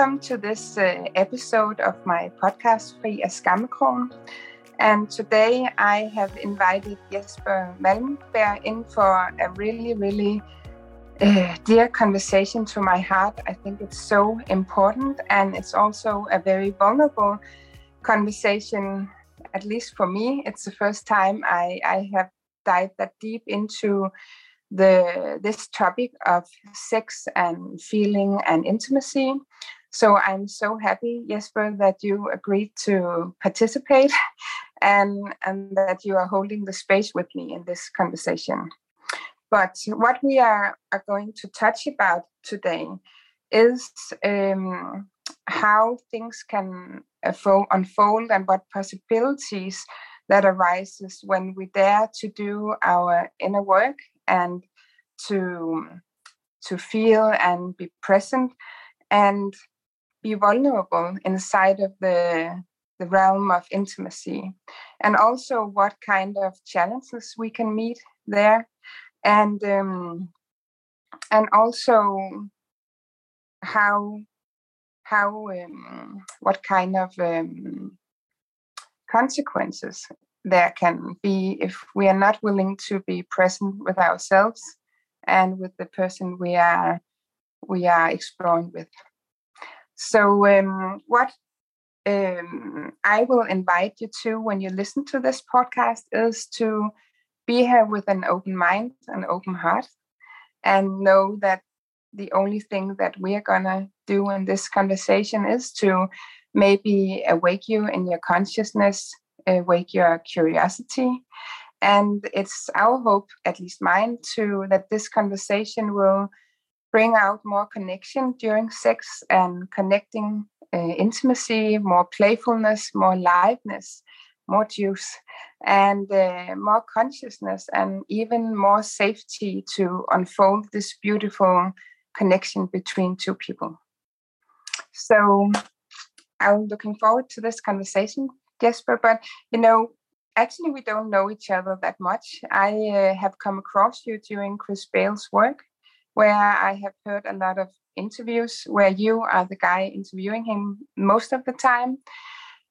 welcome to this uh, episode of my podcast, Fri af Skammekrogen. And today I have invited Jesper Malmberg in for a really, really uh, dear conversation to my heart. I think it's so important and it's also a very vulnerable conversation, at least for me. It's the first time I, I have dived that deep into the this topic of sex and feeling and intimacy. So I'm so happy, Jesper, that you agreed to participate and, and that you are holding the space with me in this conversation. But what we are, are going to touch about today is um, how things can unfold and what possibilities that arises when we dare to do our inner work and to to feel and be present and be vulnerable inside of the the realm of intimacy and also what kind of challenges we can meet there and um, and also how how um, what kind of um, consequences there can be if we are not willing to be present with ourselves and with the person we are we are exploring with. So um, what um, I will invite you to when you listen to this podcast is to be here with an open mind, an open heart, and know that the only thing that we are gonna do in this conversation is to maybe awake you in your consciousness, awake your curiosity, and it's our hope, at least mine, to that this conversation will bring out more connection during sex and connecting uh, intimacy, more playfulness, more liveness, more juice, and uh, more consciousness, and even more safety to unfold this beautiful connection between two people. So I'm looking forward to this conversation, Jesper. But you know, actually we don't know each other that much. I uh, have come across you during Chris Bale's work, where I have heard a lot of interviews where you are the guy interviewing him most of the time.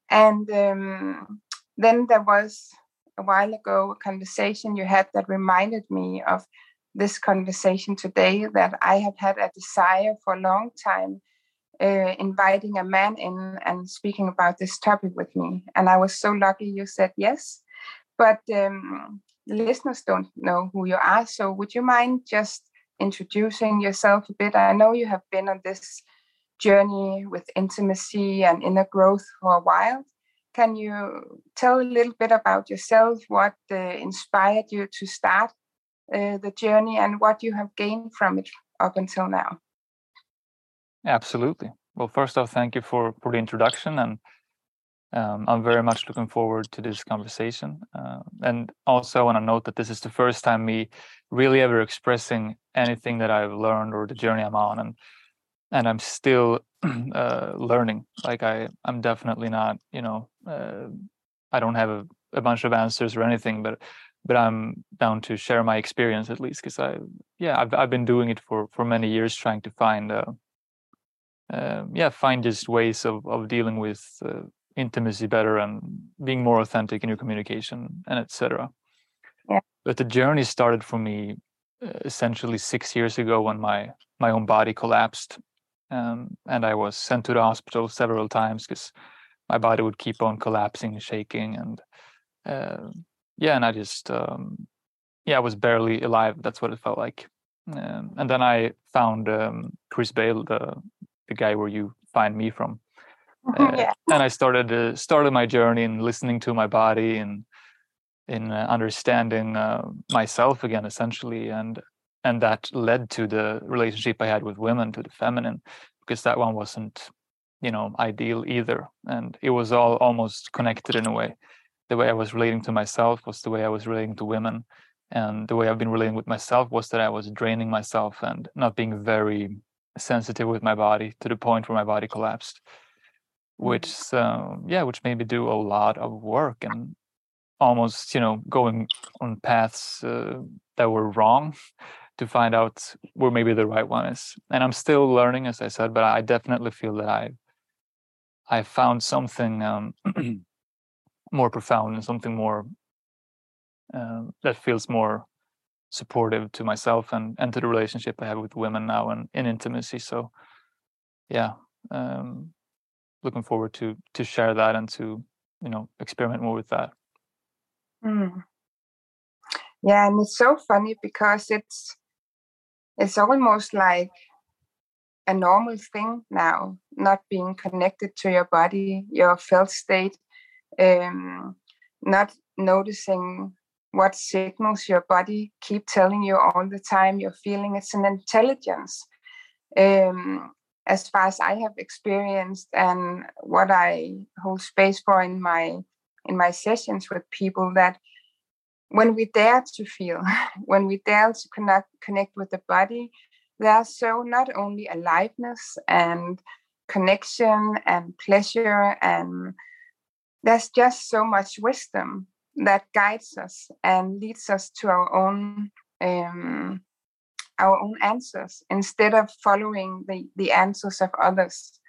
And um, then there was a while ago a conversation you had that reminded me of this conversation today that I have had a desire for a long time uh, inviting a man in and speaking about this topic with me. And I was so lucky you said yes. But um, listeners don't know who you are. So would you mind just introducing yourself a bit? I know you have been on this journey with intimacy and inner growth for a while. Can you tell a little bit about yourself, what uh, inspired you to start uh, the journey, and what you have gained from it up until now? Absolutely. Well, first off, thank you for for the introduction, and um, I'm very much looking forward to this conversation. Uh, and also, I want to note that this is the first time me really ever expressing anything that I've learned or the journey I'm on, and and I'm still uh, learning. Like I, I'm definitely not, you know, uh, I don't have a, a bunch of answers or anything, but but I'm down to share my experience at least because I, yeah, I've I've been doing it for for many years, trying to find. Uh, uh, yeah, find just ways of of dealing with uh, intimacy better and being more authentic in your communication and etc. Yeah. But the journey started for me uh, essentially six years ago when my my own body collapsed, um, and I was sent to the hospital several times because my body would keep on collapsing, and shaking, and uh, yeah, and I just um, yeah, I was barely alive. That's what it felt like. Um, and then I found um, Chris Bale, the the guy where you find me from. Uh, yeah. And I started uh, started my journey in listening to my body and in uh, understanding uh, myself again, essentially, and and that led to the relationship I had with women, to the feminine, because that one wasn't, you know, ideal either, and it was all almost connected in a way. The way I was relating to myself was the way I was relating to women, and the way I've been relating with myself was that I was draining myself and not being very sensitive with my body to the point where my body collapsed which mm-hmm. yeah which made me do a lot of work and almost you know going on paths uh, that were wrong to find out where maybe the right one is and i'm still learning as i said but i definitely feel that i i found something um, more profound and something more um, that feels more supportive to myself and and to the relationship i have with women now and in intimacy so yeah um, looking forward to to share that and to you know experiment more with that mm. yeah and it's so funny because it's it's almost like a normal thing now not being connected to your body your felt state um, not noticing what signals your body keep telling you all the time you're feeling it's an intelligence um, as far as I have experienced and what I hold space for in my in my sessions with people that when we dare to feel, when we dare to connect connect with the body, there's so not only aliveness and connection and pleasure and there's just so much wisdom that guides us and leads us to our own um, our own answers instead of following the, the answers of others.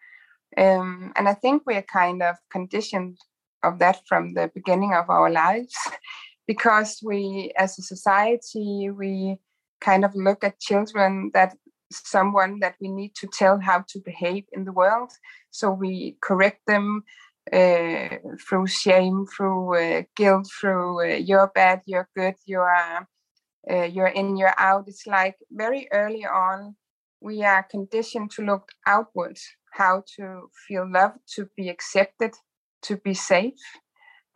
Um, and I think we are kind of conditioned of that from the beginning of our lives because we, as a society, we kind of look at children that someone that we need to tell how to behave in the world. So we correct them uh, through shame, through uh, guilt, through uh, you're bad, you're good, you are uh, you're in, you're out. It's like very early on, we are conditioned to look outwards, how to feel loved, to be accepted, to be safe.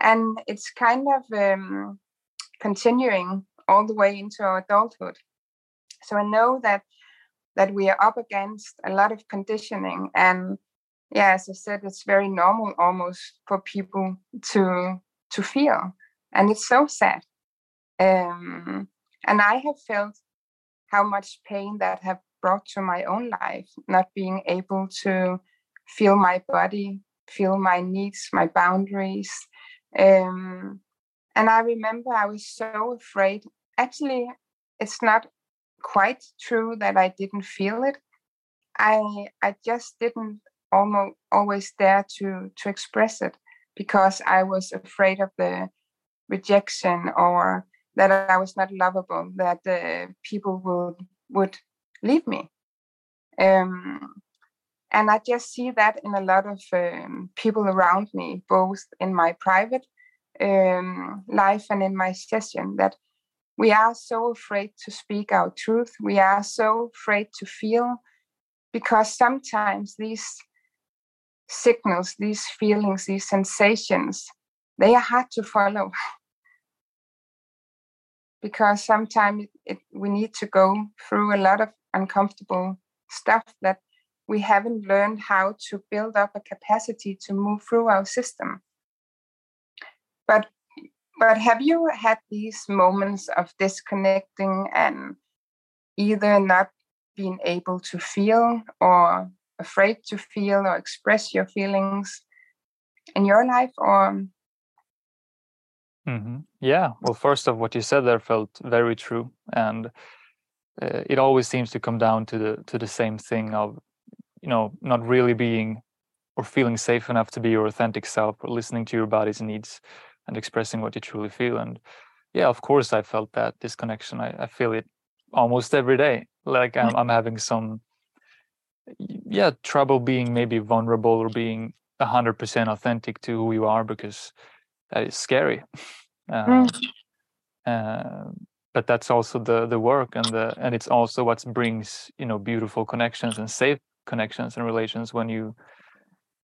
And it's kind of um, continuing all the way into our adulthood. So I know that that we are up against a lot of conditioning and yeah as i said it's very normal almost for people to to feel and it's so sad um, and I have felt how much pain that have brought to my own life, not being able to feel my body, feel my needs, my boundaries. Um, and I remember I was so afraid. Actually, it's not quite true that I didn't feel it. I I just didn't almost always dare to to express it because I was afraid of the rejection or that I was not lovable, that uh, people would would leave me. Um, and I just see that in a lot of um, people around me, both in my private um, life and in my session, that we are so afraid to speak our truth. We are so afraid to feel because sometimes these signals, these feelings, these sensations, they are hard to follow. because sometimes it, we need to go through a lot of uncomfortable stuff that we haven't learned how to build up a capacity to move through our system. But but have you had these moments of disconnecting and either not being able to feel or afraid to feel or express your feelings in your life or Mm-hmm. Yeah. Well, first of what you said there felt very true, and uh, it always seems to come down to the to the same thing of, you know, not really being or feeling safe enough to be your authentic self, or listening to your body's needs and expressing what you truly feel. And yeah, of course, I felt that disconnection. I, I feel it almost every day. Like I'm, I'm having some, yeah, trouble being maybe vulnerable or being hundred percent authentic to who you are because that is scary. Um, mm. uh, but that's also the the work and the and it's also what brings you know beautiful connections and safe connections and relations when you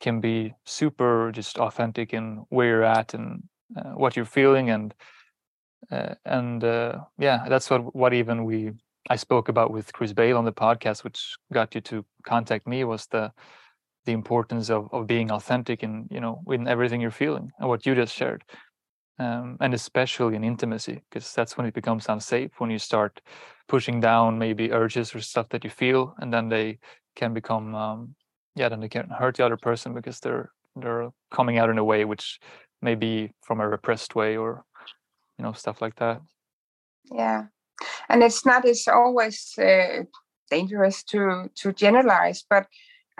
can be super just authentic in where you're at and uh, what you're feeling and uh, and uh, yeah that's what what even we I spoke about with Chris Bale on the podcast which got you to contact me was the the importance of, of being authentic in you know in everything you're feeling and what you just shared. Um, and especially in intimacy because that's when it becomes unsafe when you start pushing down maybe urges or stuff that you feel and then they can become um, yeah then they can hurt the other person because they're they're coming out in a way which may be from a repressed way or you know stuff like that. Yeah. And it's not it's always uh, dangerous to to generalize but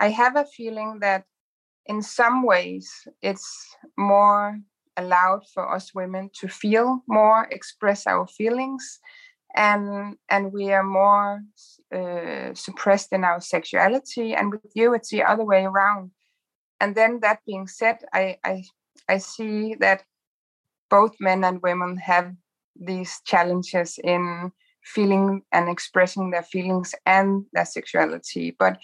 i have a feeling that in some ways it's more allowed for us women to feel more express our feelings and and we are more uh, suppressed in our sexuality and with you it's the other way around. And then that being said i i i see that both men and women have these challenges in feeling and expressing their feelings and their sexuality but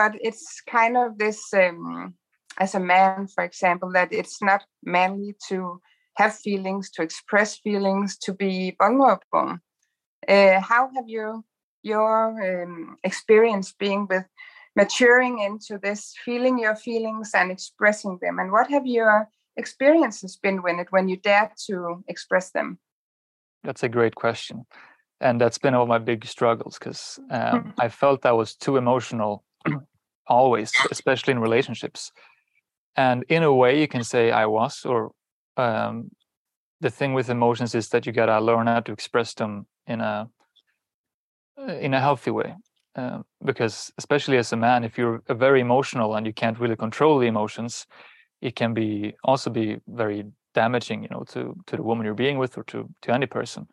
but it's kind of this um, as a man for example that it's not manly to have feelings to express feelings to be vulnerable. Uh, how have you your um, experience being with maturing into this feeling your feelings and expressing them? And what have your experiences been with it when you dare to express them? That's a great question. And that's been all my big struggles because um, I felt I was too emotional always, especially in relationships. And in a way, you can say I was, or um, the thing with emotions is that you gotta learn how to express them in a uh, in a healthy way. Um, because especially as a man, if you're very emotional and you can't really control the emotions, it can be also be very damaging, you know, to to the woman you're being with or to to any person.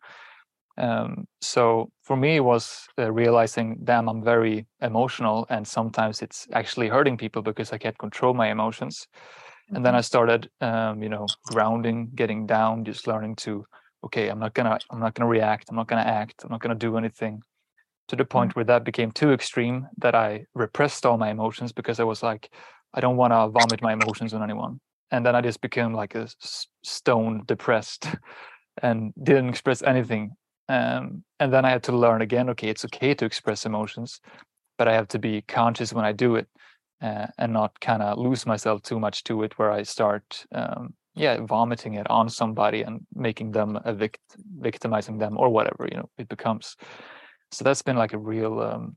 Um, so for me, it was uh, realizing, damn, I'm very emotional, and sometimes it's actually hurting people because I can't control my emotions. Mm-hmm. And then I mm-hmm. started, um, you know, grounding, getting down, just learning to, okay, I'm not gonna, I'm not gonna react, I'm not gonna act, I'm not gonna do anything. To the point mm-hmm. where that became too extreme that I repressed all my emotions because I was like, I don't want to vomit my emotions on anyone. And then I just became like a stone depressed and didn't express anything um, and then I had to learn again. Okay, it's okay to express emotions, but I have to be conscious when I do it, uh, and not kind of lose myself too much to it, where I start, um, yeah, vomiting it on somebody and making them a vict, victimizing them or whatever you know it becomes. So that's been like a real, um,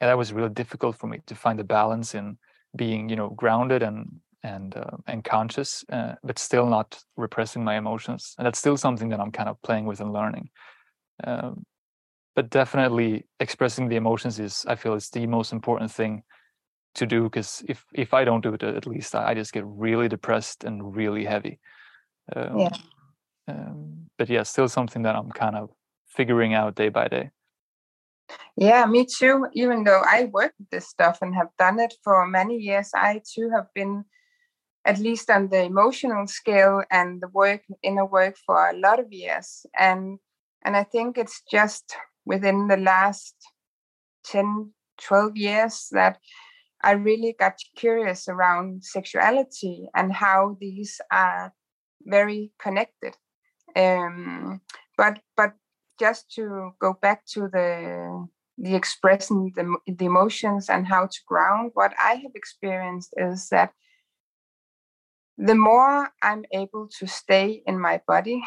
and that was really difficult for me to find the balance in being, you know, grounded and and uh, and conscious, uh, but still not repressing my emotions. And that's still something that I'm kind of playing with and learning. Um, but definitely expressing the emotions is, I feel it's the most important thing to do because if if I don't do it, at least I, just get really depressed and really heavy. Um, yeah. Um, but yeah, still something that I'm kind of figuring out day by day. Yeah, me too. Even though I work with this stuff and have done it for many years, I too have been at least on the emotional scale and the work inner work for a lot of years. And and I think it's just within the last 10, 12 years that I really got curious around sexuality and how these are very connected. Um, but but just to go back to the the expressing the, the emotions and how to ground, what I have experienced is that the more I'm able to stay in my body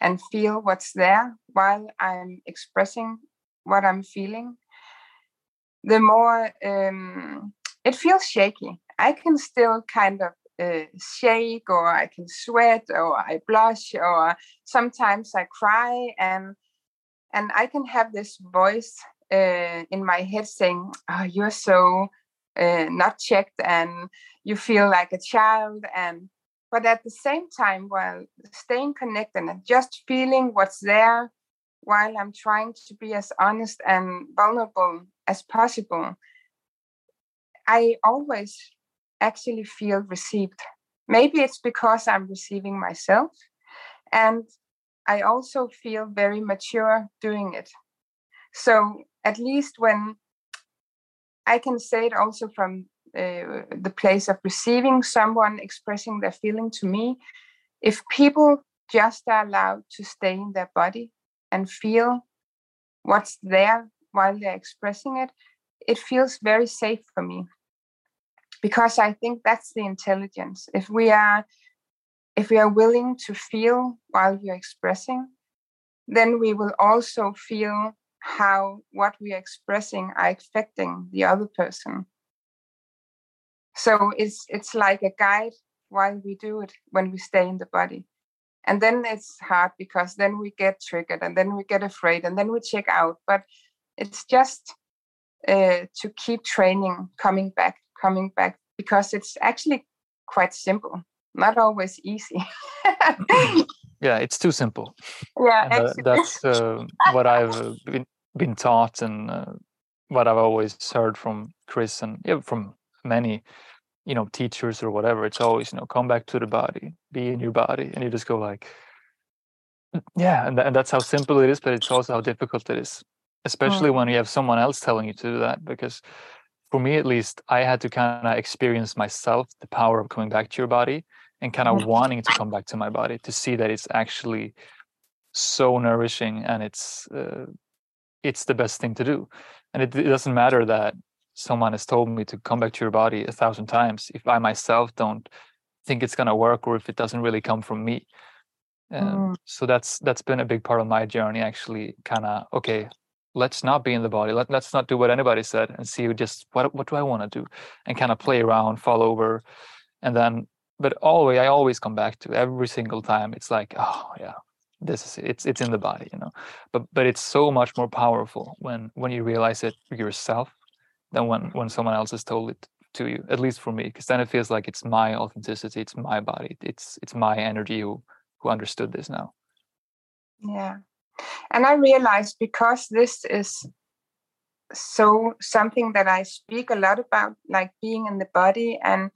and feel what's there while I'm expressing what I'm feeling, the more um, it feels shaky. I can still kind of uh, shake, or I can sweat, or I blush, or sometimes I cry, and and I can have this voice uh, in my head saying, oh, "You're so uh, not checked, and you feel like a child," and but at the same time while staying connected and just feeling what's there while i'm trying to be as honest and vulnerable as possible i always actually feel received. Maybe it's because i'm receiving myself and i also feel very mature doing it. So at least when i can say it also from uh, the place of receiving someone expressing their feeling to me. If people just are allowed to stay in their body and feel what's there while they're expressing it it feels very safe for me. Because i think that's the intelligence. If we are if we are willing to feel while you're expressing then we will also feel how what we are expressing are affecting the other person so it's it's like a guide while we do it when we stay in the body. And then it's hard because then we get triggered and then we get afraid and then we check out but it's just uh, to keep training coming back coming back because it's actually quite simple not always easy. Yeah it's too simple. Yeah uh, that's uh, what i've been been taught and uh, what i've always heard from chris and yeah, from many you know teachers or whatever it's always you know come back to the body be in your body and you just go like mm, yeah and, th- and that's how simple it is but it's also how difficult it is especially when you have someone else telling you to do that because for me at least i had to kind of experience myself the power of coming back to your body and kind of mm. wanting to come back to my body to see that it's actually so nourishing and it's uh, it's the best thing to do and it, it doesn't matter that someone has told me to come back to your body a thousand times if i myself don't think it's going to work or if it doesn't really come from me. Um, mm. so that's that's been a big part of my journey actually kind of okay let's not be in the body. Let, let's not do what anybody said and see just what what do i want to do and kind of play around fall over. And then but always i always come back to every single time it's like oh yeah this is it's it's in the body you know? But but it's so much more powerful when when you realize it yourself than when when someone else has told it to you at least for me because then it feels like it's my authenticity it's my body it's it's my energy who who understood this now. Yeah. And i realized because this is so something that i speak a lot about like being in the body and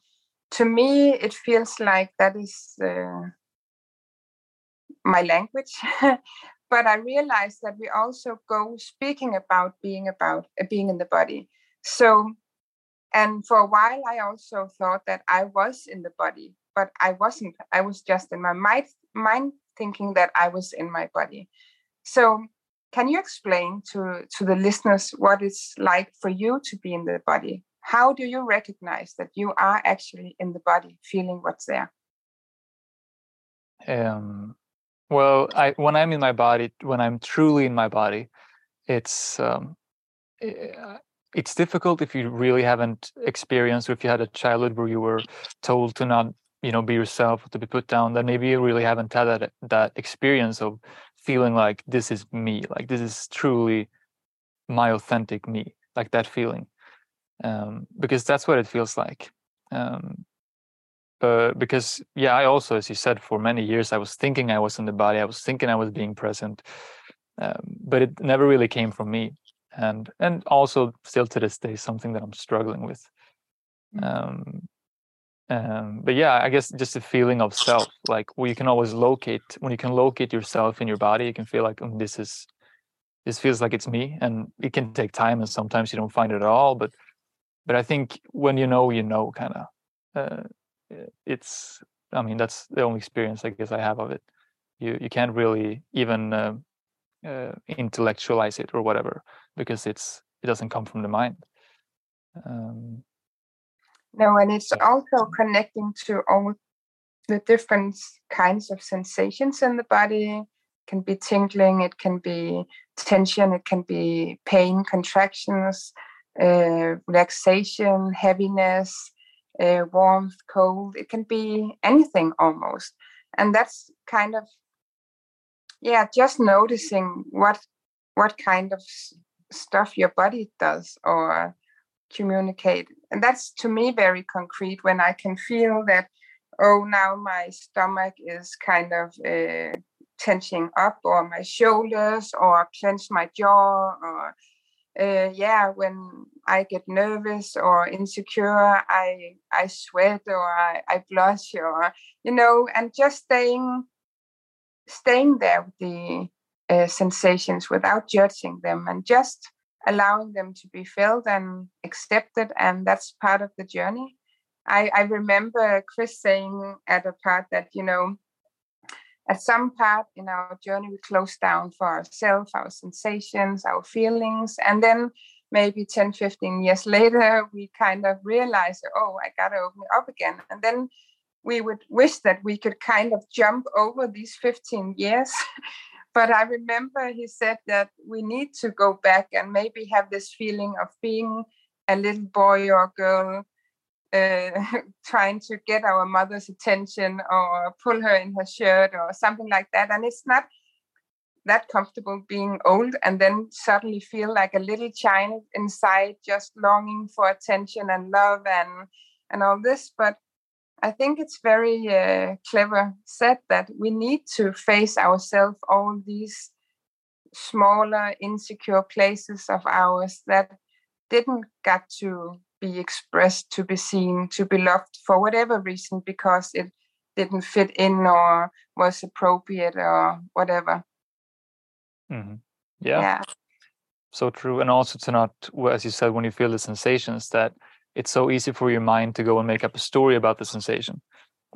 to me it feels like that is uh, my language. But i realized that we also go speaking about being about uh, being in the body so, and for a while, I also thought that I was in the body, but I wasn't. I was just in my mind, mind thinking that I was in my body. So, can you explain to, to the listeners what it's like for you to be in the body? How do you recognize that you are actually in the body, feeling what's there? Um, well, I when I'm in my body, when I'm truly in my body, it's um, eh, it's difficult if you really haven't experienced or if you had a childhood where you were told to not you know be yourself to be put down then maybe you really haven't had that that experience of feeling like this is me like this is truly my authentic me like that feeling um, because that's what it feels like um, because yeah i also as you said for many years i was thinking i was in the body i was thinking i was being present um, but it never really came from me and and also still to this day something that i'm struggling with. Mm. um, um, but yeah i guess just a feeling of self like where you can always locate when you can locate yourself in your body you can feel like oh, this is this feels like it's me and it can take time and sometimes you don't find it at all but but i think when you know you know kind of uh, it's i mean that's the only experience i guess i have of it. You you can't really even uh, uh, intellectualize it or whatever because it's it doesn't come from the mind. Um, no and it's also connecting to all the different kinds of sensations in the body. It can be tingling it can be tension it can be pain contractions uh, relaxation heaviness uh, warmth cold. It can be anything almost. And that's kind of yeah just noticing what what kind of stuff your body does or communicate and that's to me very concrete when i can feel that oh now my stomach is kind of uh, tensioning up or my shoulders or clench my jaw or uh, yeah when i get nervous or insecure i i sweat or I, I blush or you know and just staying staying there with the uh, sensations without judging them and just allowing them to be felt and accepted. And that's part of the journey. I, I remember Chris saying at a part that, you know, at some part in our journey, we close down for ourselves, our sensations, our feelings. And then maybe 10, 15 years later, we kind of realize, oh, I got to open it up again. And then we would wish that we could kind of jump over these 15 years. but I remember he said that we need to go back and maybe have this feeling of being a little boy or girl uh, trying to get our mother's attention or pull her in her shirt or something like that. And it's not that comfortable being old and then suddenly feel like a little child inside just longing for attention and love and and all this but i think it's very uh, clever said that we need to face ourselves all these smaller insecure places of ours that didn't get to be expressed to be seen to be loved for whatever reason because it didn't fit in or was appropriate or whatever Mm-hmm. Yeah. yeah. So true. And also to not, as you said, when you feel the sensations, that it's so easy for your mind to go and make up a story about the sensation.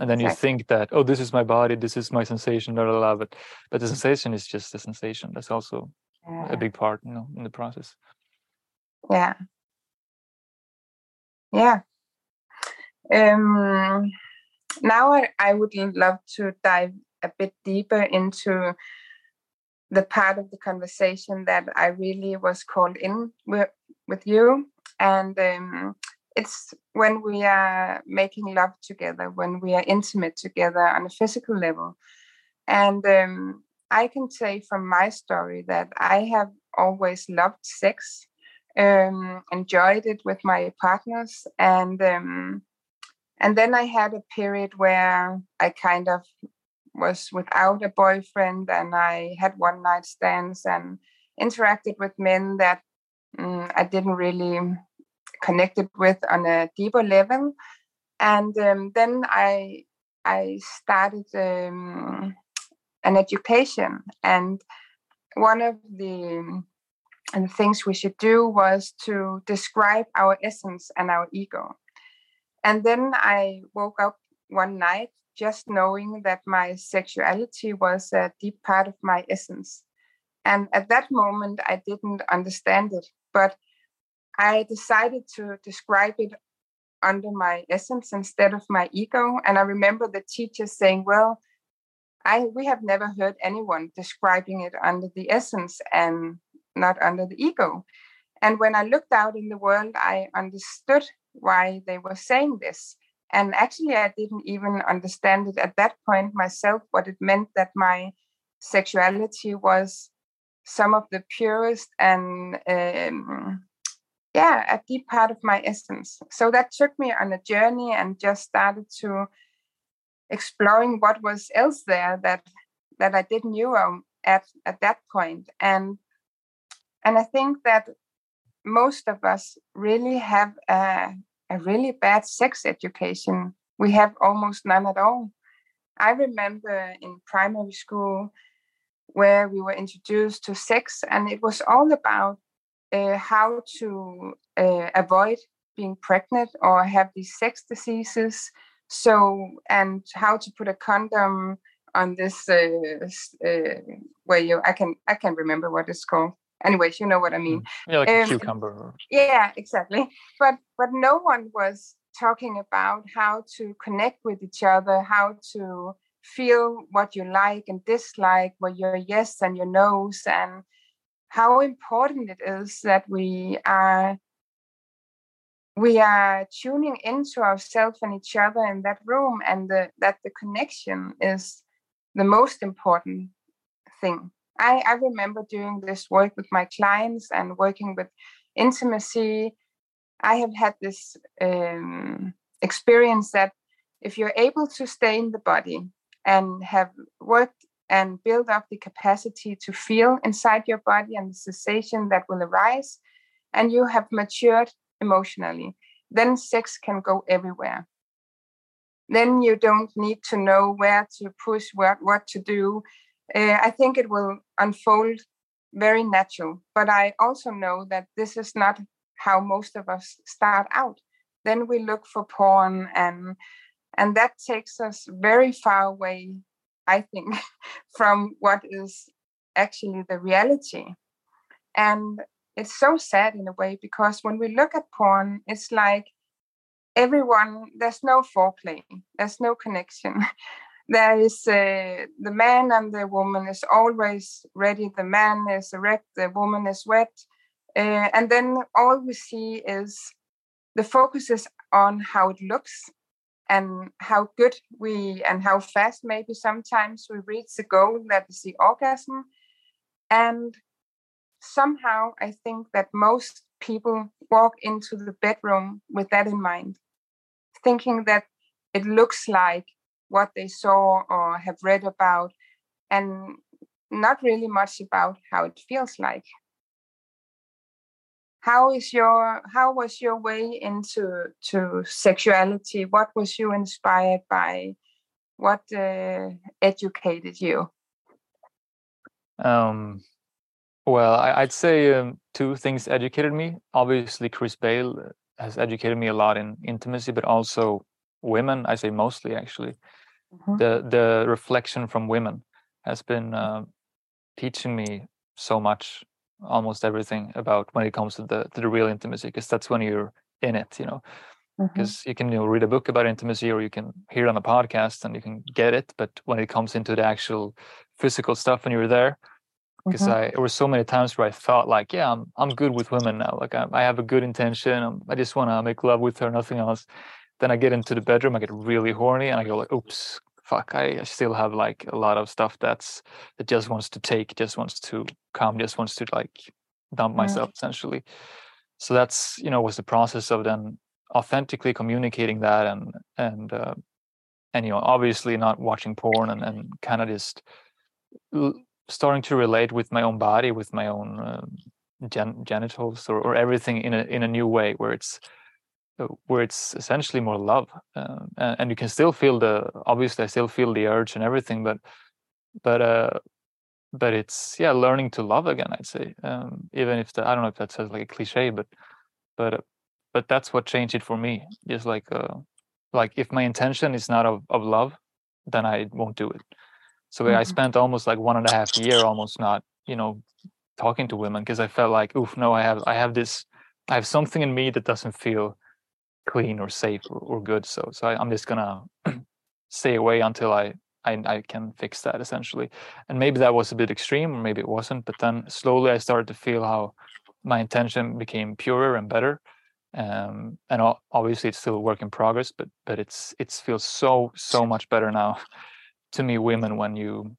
And then you think that, oh, this is my body, this is my sensation, blah, blah, blah. But, but the sensation is just the sensation. That's also yeah. a big part, you know, in the process. Yeah. Yeah. Um, now I, I would love to dive a bit deeper into the part of the conversation that I really was called in with, with you. And um, it's when we are making love together, when we are intimate together on a physical level. And um, I can say from my story that I have always loved sex, um, enjoyed it with my partners, and um, and then I had a period where I kind of was without a boyfriend and I had one night stands and interacted with men that um, I didn't really connected with on a deeper level. And um, then I I started um, an education, and one of the and the things we should do was to describe our essence and our ego. And then I woke up one night just knowing that my sexuality was a deep part of my essence. And at that moment, I didn't understand it, but I decided to describe it under my essence instead of my ego. And I remember the teacher saying, Well, I, we have never heard anyone describing it under the essence and not under the ego. And when I looked out in the world, I understood why they were saying this. And actually, I didn't even understand it at that point myself, what it meant that my sexuality was some of the purest and um, yeah, a deep part of my essence. So that took me on a journey and just started to exploring what was else there that that I didn't know at at that point. And and I think that most of us really have a, a really bad sex education. We have almost none at all. I remember in primary school where we were introduced to sex, and it was all about uh, how to uh, avoid being pregnant or have these sex diseases. So, and how to put a condom on this uh, uh where you I can I can remember what it's called anyways you know what i mean mm. yeah like um, a cucumber yeah exactly but but no one was talking about how to connect with each other how to feel what you like and dislike what your yes and your no's and how important it is that we are we are tuning into ourselves and each other in that room and the, that the connection is the most important thing I, I remember doing this work with my clients and working with intimacy. I have had this um, experience that if you're able to stay in the body and have worked and build up the capacity to feel inside your body and the sensation that will arise, and you have matured emotionally, then sex can go everywhere. Then you don't need to know where to push, what, what to do uh, I think it will unfold very natural. But I also know that this is not how most of us start out. Then we look for porn, and and that takes us very far away. I think from what is actually the reality, and it's so sad in a way because when we look at porn, it's like everyone there's no foreplay, there's no connection. there is uh, the man and the woman is always ready the man is erect the woman is wet. Uh, and then all we see is the focus is on how it looks and how good we and how fast maybe sometimes we reach the goal that is the orgasm. And somehow i think that most people walk into the bedroom with that in mind thinking that it looks like what they saw or have read about and not really much about how it feels like how is your how was your way into to sexuality? What was you inspired by? What uh, educated you? Um well I, would say um, two things educated me. Obviously chris bale has educated me a lot in intimacy but also women i say mostly actually. Mm-hmm. the the reflection from women has been uh, teaching me so much almost everything about when it comes to the to the real intimacy because that's when you're in it you know because mm-hmm. you can you know, read a book about intimacy or you can hear it on a podcast and you can get it but when it comes into the actual physical stuff when you're there because mm-hmm. I there were so many times where I thought like yeah I'm I'm good with women now like I, I have a good intention I'm, i just want to make love with her nothing else then I get into the bedroom I get really horny and I go like oops fuck I, I still have like a lot of stuff that's that just wants to take just wants to come just wants to like dump myself mm. essentially so that's you know was the process of then authentically communicating that and and uh, and you know obviously not watching porn and, and kind of just l- starting to relate with my own body with my own uh, gen- genitals or, or everything in a in a new way where it's where it's essentially more love uh, and, and, you can still feel the obviously i still feel the urge and everything but but uh but it's yeah learning to love again i'd say um even if the, i don't know if that sounds like a cliche but but uh, but that's what changed it for me just like uh like if my intention is not of, of love then i won't do it so mm-hmm. i spent almost like one and a half year almost not you know talking to women because i felt like oof no i have i have this i have something in me that doesn't feel clean or safe or, or good. So so I, am just gonna stay away until I, I I can fix that essentially. And maybe that was a bit extreme, or maybe it wasn't. But then slowly I started to feel how my intention became purer and better. Um, and obviously it's still a work in progress, but but it's it feels so so much better now to me women when you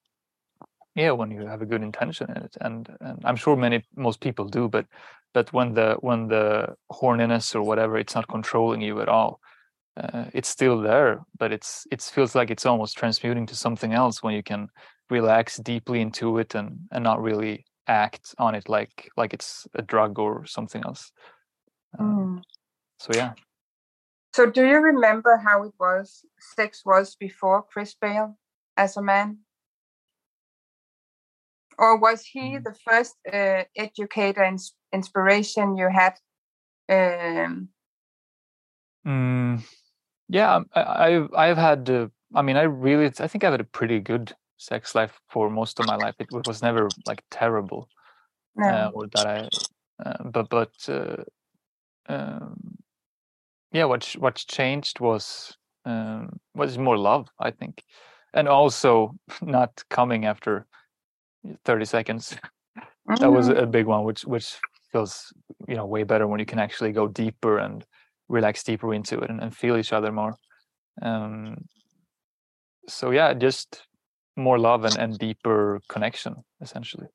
yeah when you have a good intention in it and and i'm sure many most people do but but when the when the horniness or whatever it's not controlling you at all uh, it's still there but it's it feels like it's almost transmuting to something else when you can relax deeply into it and and not really act on it like like it's a drug or something else. Um, mm. so yeah. So do you remember how it was sex was before chris bale as a man or was he mm. the first uh, educator and inspiration you had um... mm, yeah I, have i've had uh, i mean i really i think i've had a pretty good sex life for most of my life it, was never like terrible no. uh, or that i uh, but but uh, um, yeah what what's changed was um, was more love i think and also not coming after 30 seconds mm-hmm. that was mm-hmm. a big one which which feels you know way better when you can actually go deeper and relax deeper into it and, and feel each other more um so yeah just more love and, and deeper connection essentially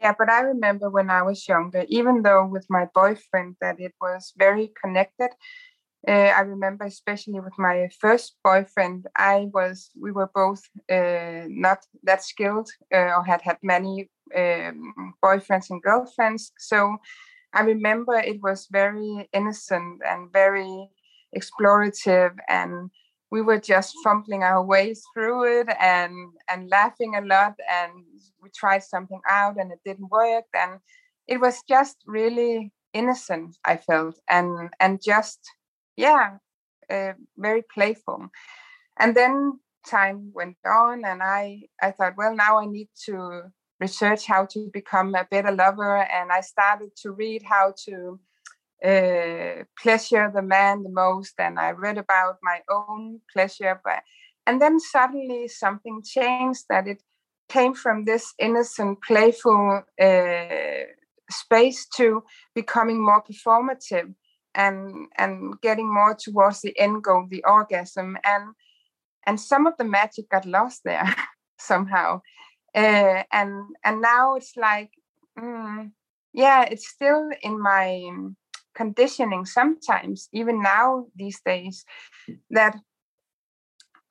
yeah but i remember when i was younger even though with my boyfriend that it was very connected uh, I remember, especially with my first boyfriend, I was we were both uh, not that skilled uh, or had had many um, boyfriends and girlfriends. So I remember it was very innocent and very explorative, and we were just fumbling our ways through it and and laughing a lot. And we tried something out, and it didn't work. And it was just really innocent. I felt and and just yeah, uh, very playful. And then time went on, and I I thought, well, now I need to research how to become a better lover, and I started to read how to uh, pleasure the man the most, and I read about my own pleasure, but and then suddenly something changed that it came from this innocent, playful uh, space to becoming more performative and and getting more towards the end goal the orgasm and and some of the magic got lost there somehow. Uh, and and now it's like mm, yeah it's still in my conditioning sometimes even now these days that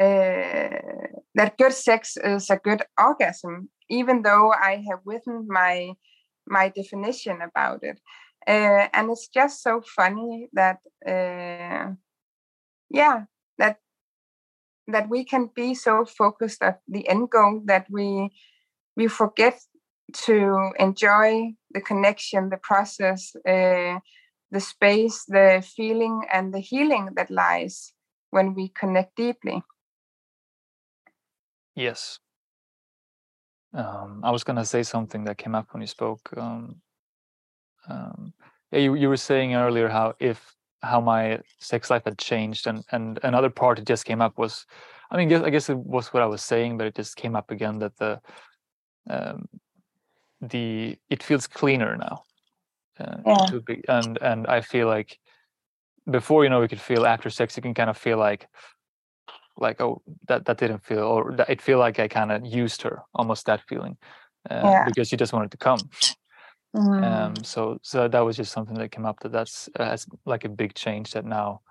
uh, that good sex is a good orgasm even though i have written my my definition about it uh, and it's just so funny that uh, yeah that that we can be so focused at the end goal that we we forget to enjoy the connection the process uh, the space the feeling and the healing that lies when we connect deeply. Yes. Um, i was going to say something that came up when you spoke um, um, yeah, you, you were saying earlier how if how my sex life had changed and and another part that just came up was i mean i guess it was what i was saying but it just came up again that the um, the it feels cleaner now uh, yeah. be, and and i feel like before you know we could feel after sex you can kind of feel like like oh that that didn't feel or that it feel like i kind of used her almost that feeling uh, yeah. because she just wanted to come Um so so that was just something that came up that that's uh, has like a big change that now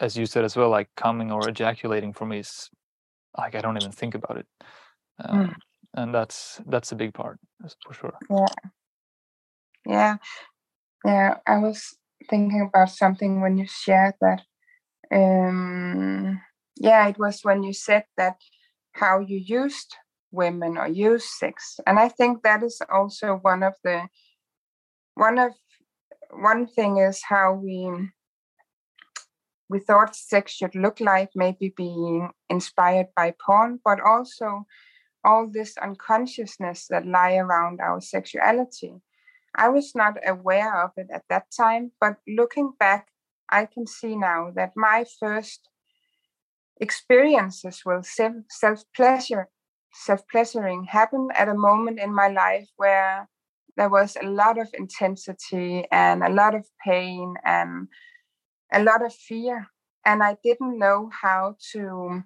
as you said as well like coming or ejaculating for me is like i don't even think about it. Um, Mm. and that's that's a big part for sure. Yeah. Yeah. Yeah i was thinking about something when you shared that um yeah it was when you said that how you used women or use sex and i think that is also one of the one of one thing is how we we thought sex should look like maybe being inspired by porn but also all this unconsciousness that lie around our sexuality. I was not aware of it at that time but looking back i can see now that my first experiences with self pleasure self pleasuring happened at a moment in my life where there was a lot of intensity and a lot of pain and a lot of fear. And i didn't know how to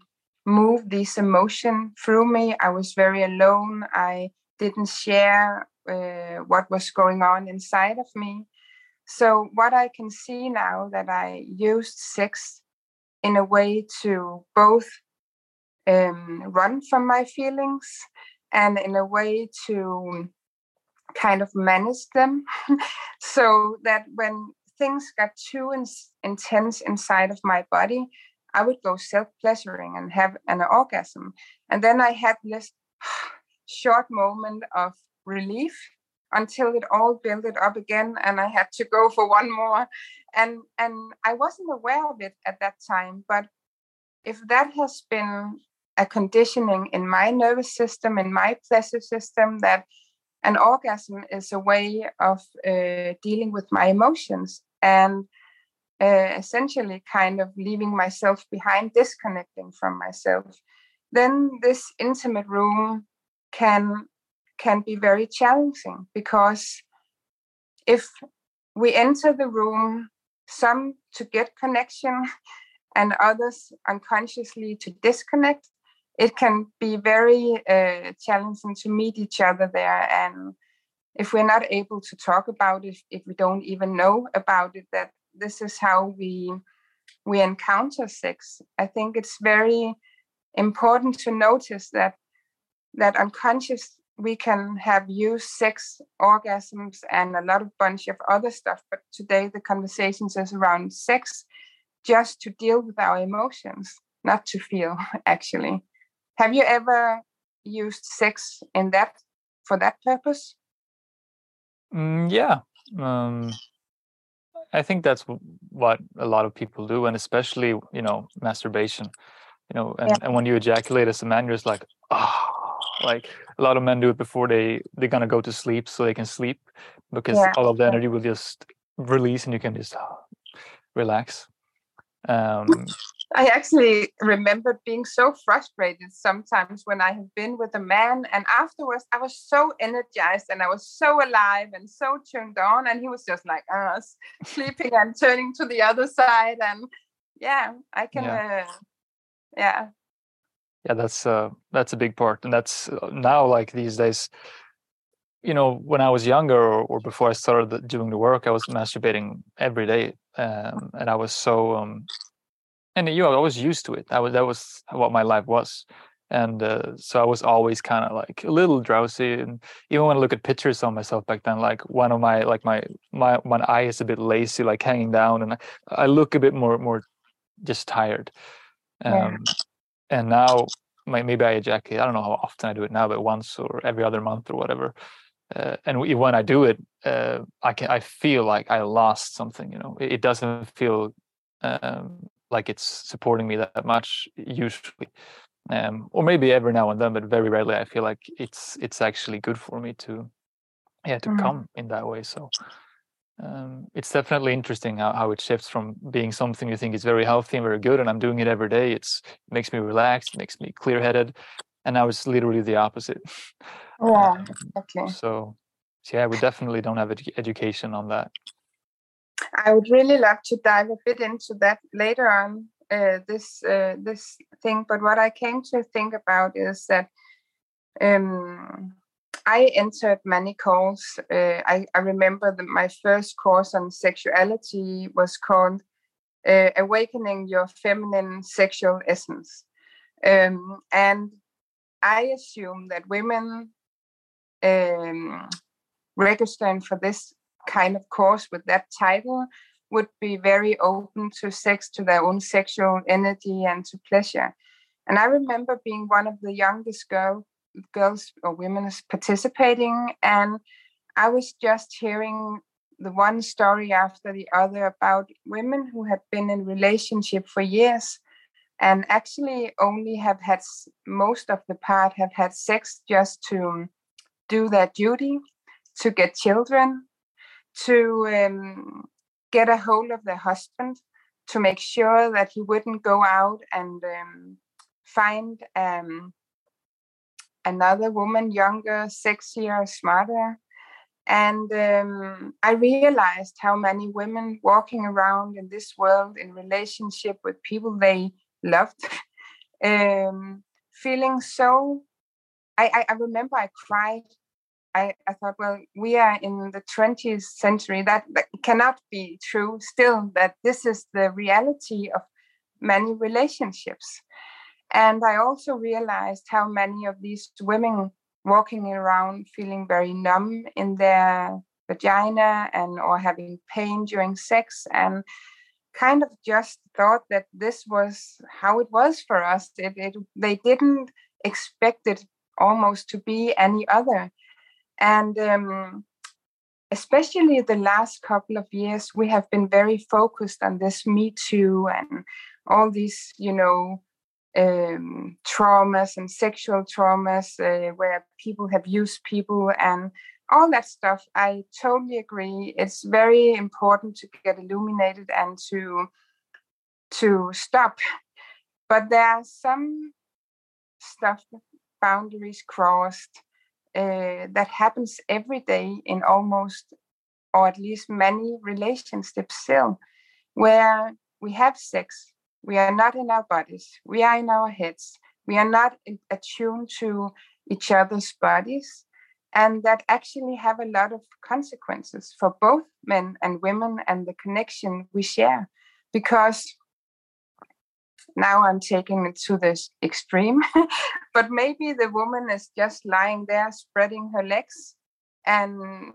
move this emotion through me. I was very alone. I didn't share uh, what was going on inside of me. So what i can see now that i used sex in a way to both um, run from my feelings and in a way to kind of manage them. So that when things got too in- intense inside of my body i would go self-pleasuring and have an orgasm. And then i had this short moment of relief until it all built it up again and i had to go for one more. And and i wasn't aware of it at that time but if that has been a conditioning in my nervous system, in my pleasure system, that an orgasm is a way of uh, dealing with my emotions and uh, essentially kind of leaving myself behind, disconnecting from myself. Then this intimate room can can be very challenging because if we enter the room, some to get connection and others unconsciously to disconnect, it can be very uh, challenging to meet each other there. And if we're not able to talk about it if we don't even know about it that this is how we we encounter sex. I think it's very important to notice that that unconscious we can have used sex orgasms and a lot of bunch of other stuff but today the conversations is around sex just to deal with our emotions not to feel actually have you ever used sex in that for that purpose? Mm, yeah. Um, I think that's what a lot of people do, and especially you know masturbation. You know, and, Yeah. and when you ejaculate as a man, you're just like, oh, like a lot of men do it before they they're gonna go to sleep, so they can sleep because Yeah. all of the energy will just release, and you can just ah, relax. Um, I actually remember being so frustrated sometimes when I have been with a man, and afterwards I was so energized and I was so alive and so tuned on, and he was just like us, uh, sleeping and turning to the other side, and yeah, I can, yeah, uh, yeah. yeah, that's uh, that's a big part, and that's uh, now like these days. You know, when I was younger or, or before I started doing the work, I was masturbating every day, um, and I was so um, and you know i was used to it. I was that was what my life was. And uh, so i was always kind of like a little drowsy. And even when i look at pictures of myself back then like one of my like my my one eye is a bit lazy like hanging down. And i, I look a bit more more just tired. Um yeah. and now maybe i ejaculate i don't know how often i do it now but once or every other month or whatever. Uh, and when i do it uh, i can i feel like i lost something you know? It, it doesn't feel um, like it's supporting me that much usually. Um, or maybe every now and then but very rarely i feel like it's it's actually good for me to yeah to mm. come in that way. So um, it's definitely interesting how, how it shifts from being something you think is very healthy and very good and i'm doing it every day. It's it makes me relaxed makes me clear-headed and now it's literally the opposite. Yeah um, okay. so, so yeah we definitely don't have ed- education on that I would really love to dive a bit into that later on uh, this uh, this thing. But what I came to think about is that um, I entered many calls. Uh, I, I, remember that my first course on sexuality was called uh, "Awakening Your Feminine Sexual Essence," um, and I assume that women um, for this kind of course with that title would be very open to sex, to their own sexual energy and to pleasure. And I remember being one of the youngest girl, girls or women participating, and I was just hearing the one story after the other about women who had been in relationship for years and actually only have had most of the part have had sex just to do their duty to get children to um, get a hold of their husband to make sure that he wouldn't go out and um, find um, another woman, younger, sexier, smarter. And um, I realized how many women walking around in this world in relationship with people they loved, um, feeling so. I, I, I remember I cried I, I thought, well, we are in the 20th century. That, that cannot be true still, that this is the reality of many relationships. And I also realized how many of these women walking around feeling very numb in their vagina and or having pain during sex and kind of just thought that this was how it was for us. It, it, they didn't expect it almost to be any other. And um, especially the last couple of years, we have been very focused on this Me Too and all these, you know, um, traumas and sexual traumas uh, where people have used people and all that stuff. I totally agree. It's very important to get illuminated and to to stop. But there are some stuff boundaries crossed uh, that happens every day in almost or at least many relationships still where we have sex we are not in our bodies we are in our heads we are not attuned to each other's bodies and that actually have a lot of consequences for both men and women and the connection we share because now I'm taking it to this extreme. but maybe the woman is just lying there, spreading her legs and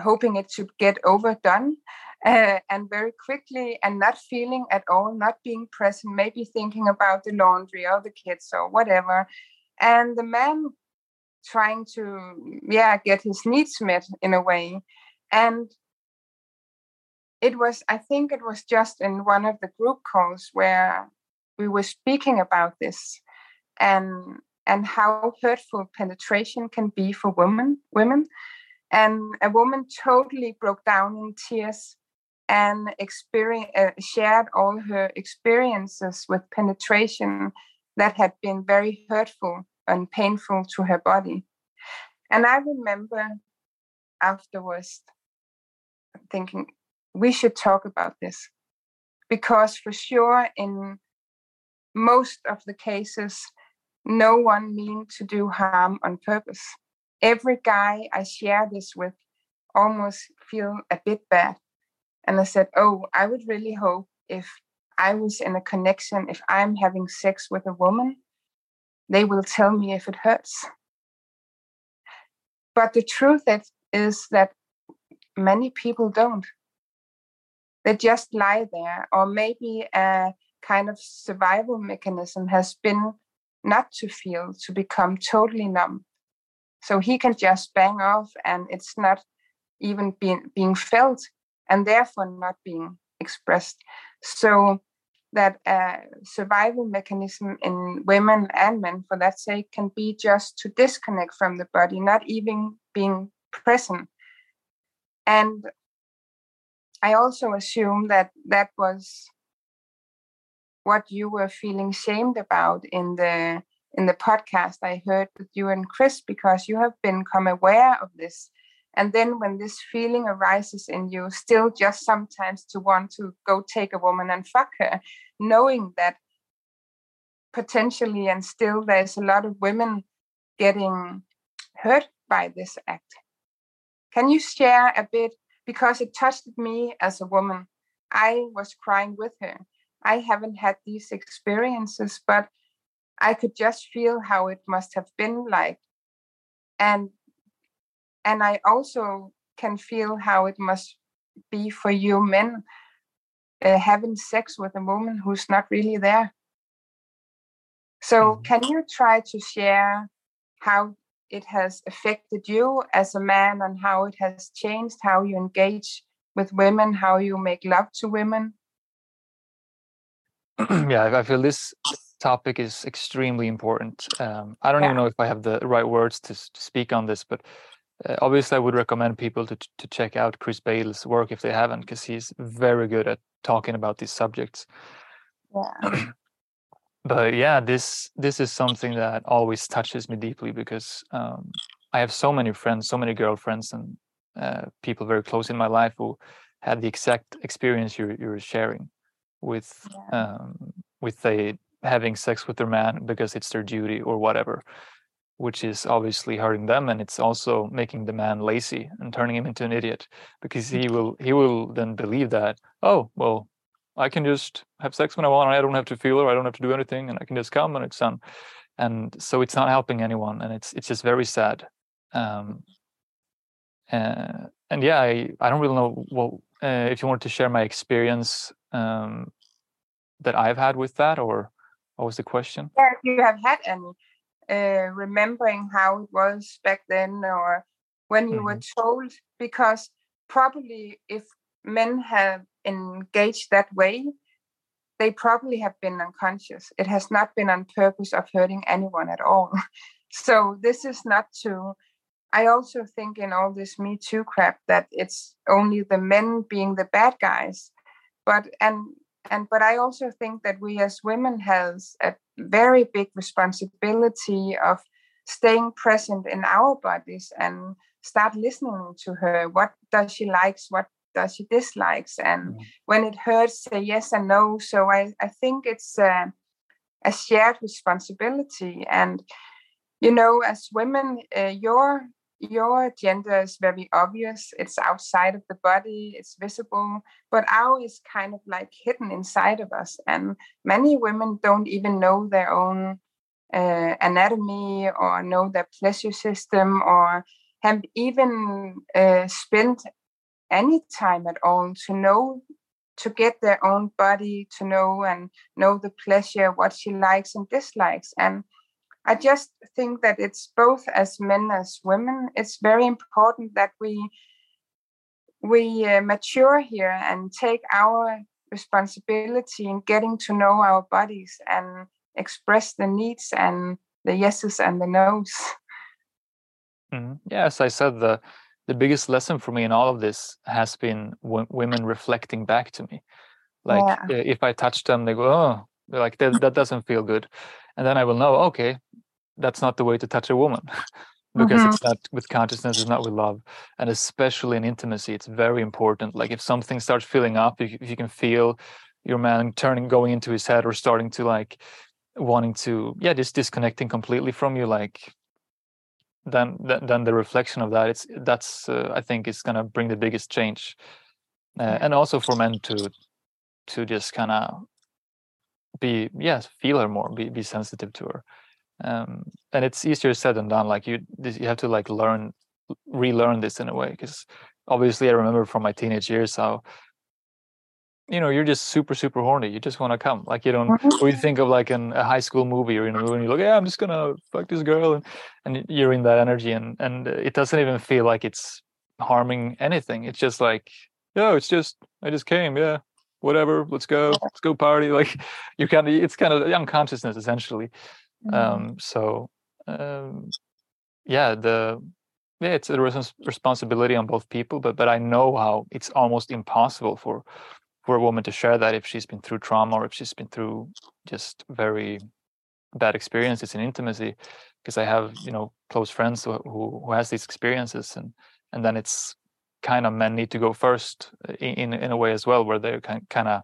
hoping it should get overdone uh, and very quickly and not feeling at all, not being present, maybe thinking about the laundry or the kids or whatever. And the man trying to, yeah, get his needs met in a way. And it was, I think it was just in one of the group calls where we were speaking about this and and how hurtful penetration can be for women women and a woman totally broke down in tears and experience, uh, shared all her experiences with penetration that had been very hurtful and painful to her body. And I remember afterwards thinking, we should talk about this because for sure in most of the cases no one mean to do harm on purpose. Every guy i share this with almost feel a bit bad. And i said oh i would really hope if i was in a connection if i'm having sex with a woman they will tell me if it hurts. But the truth is that many people don't. They just lie there or maybe a kind of survival mechanism has been not to feel to become totally numb. So he can just bang off and it's not even being being felt and therefore not being expressed. So that a survival mechanism in women and men for that sake can be just to disconnect from the body not even being present. And I also assume that that was what you were feeling shamed about in the in the podcast I heard with you and Chris because you have become aware of this. And then when this feeling arises in you, still just sometimes to want to go take a woman and fuck her, knowing that potentially and still there's a lot of women getting hurt by this act. Can you share a bit because it touched me as a woman. I was crying with her. I haven't had these experiences, but I could just feel how it must have been like. And and I also can feel how it must be for you men uh, having sex with a woman who's not really there. So, mm-hmm. can you try to share how it has affected you as a man and how it has changed how you engage with women, how you make love to women? yeah, I feel this topic is extremely important. Um, I don't yeah. even know if I have the right words to, to speak on this, but uh, obviously I would recommend people to to check out Chris Bale's work if they haven't, because he's very good at talking about these subjects. Yeah. but yeah this this is something that always touches me deeply because um, i have so many friends so many girlfriends and uh, people very close in my life who had the exact experience you're, you're sharing with yeah. um, with they having sex with their man because it's their duty or whatever which is obviously hurting them and it's also making the man lazy and turning him into an idiot because he will he will then believe that oh well I can just have sex when I want. I don't have to feel her. I don't have to do anything, and I can just come and it's done. And so it's not helping anyone, and it's it's just very sad. Um, uh, and yeah, I I don't really know what uh, if you wanted to share my experience um, that I've had with that, or what was the question? Yeah, if you have had any, uh, remembering how it was back then, or when you mm-hmm. were told, because probably if men have engaged that way, they probably have been unconscious. It has not been on purpose of hurting anyone at all. so this is not to. I also think in all this Me Too crap that it's only the men being the bad guys, but and and but I also think that we as women has a very big responsibility of staying present in our bodies and start listening to her. What does she likes? What does she dislikes and mm. when it hurts say yes and no so i, I think it's a, a shared responsibility and you know as women uh, your your gender is very obvious. It's outside of the body. It's visible. But ours is kind of like hidden inside of us. And many women don't even know their own uh, anatomy or know their pleasure system or have even uh, spent any time at all to know to get their own body to know and know the pleasure what she likes and dislikes. And i just think that it's both as men as women it's very important that we we uh, mature here and take our responsibility in getting to know our bodies and express the needs and the yeses and the nos mm-hmm. yes i said the the biggest lesson for me in all of this has been w- women reflecting back to me like Yeah. if i touch them they go oh they're like that, that doesn't feel good and then i will know okay that's not the way to touch a woman because Mhm. it's not with consciousness it's not with love and especially in intimacy it's very important. Like if something starts filling up if, you- if you can feel your man turning going into his head or starting to like wanting to yeah just disconnecting completely from you like then then, then the reflection of that it's that's uh, i think is going to bring the biggest change. Uh, and also for men to to just kind of be yes feel her more be, be sensitive to her um and it's easier said than done like you you have to like learn relearn this in a way because obviously i remember from my teenage years how you know you're just super super horny you just want to come. Like you don't or you think of like an, a high school movie or in a movie and you're like yeah i'm just gonna fuck this girl and and you're in that energy and and it doesn't even feel like it's harming anything. It's just like yeah it's just i just came yeah whatever let's go let's go party like you kind of it's kind of unconsciousness essentially Mhm. um so um yeah the yeah it's a res- responsibility on both people but but i know how it's almost impossible for for a woman to share that if she's been through trauma or if she's been through just very bad experiences in intimacy because i have you know close friends who who, has these experiences and and then it's kind of men need to go first uh, in in, in a way as well where they're kind kind of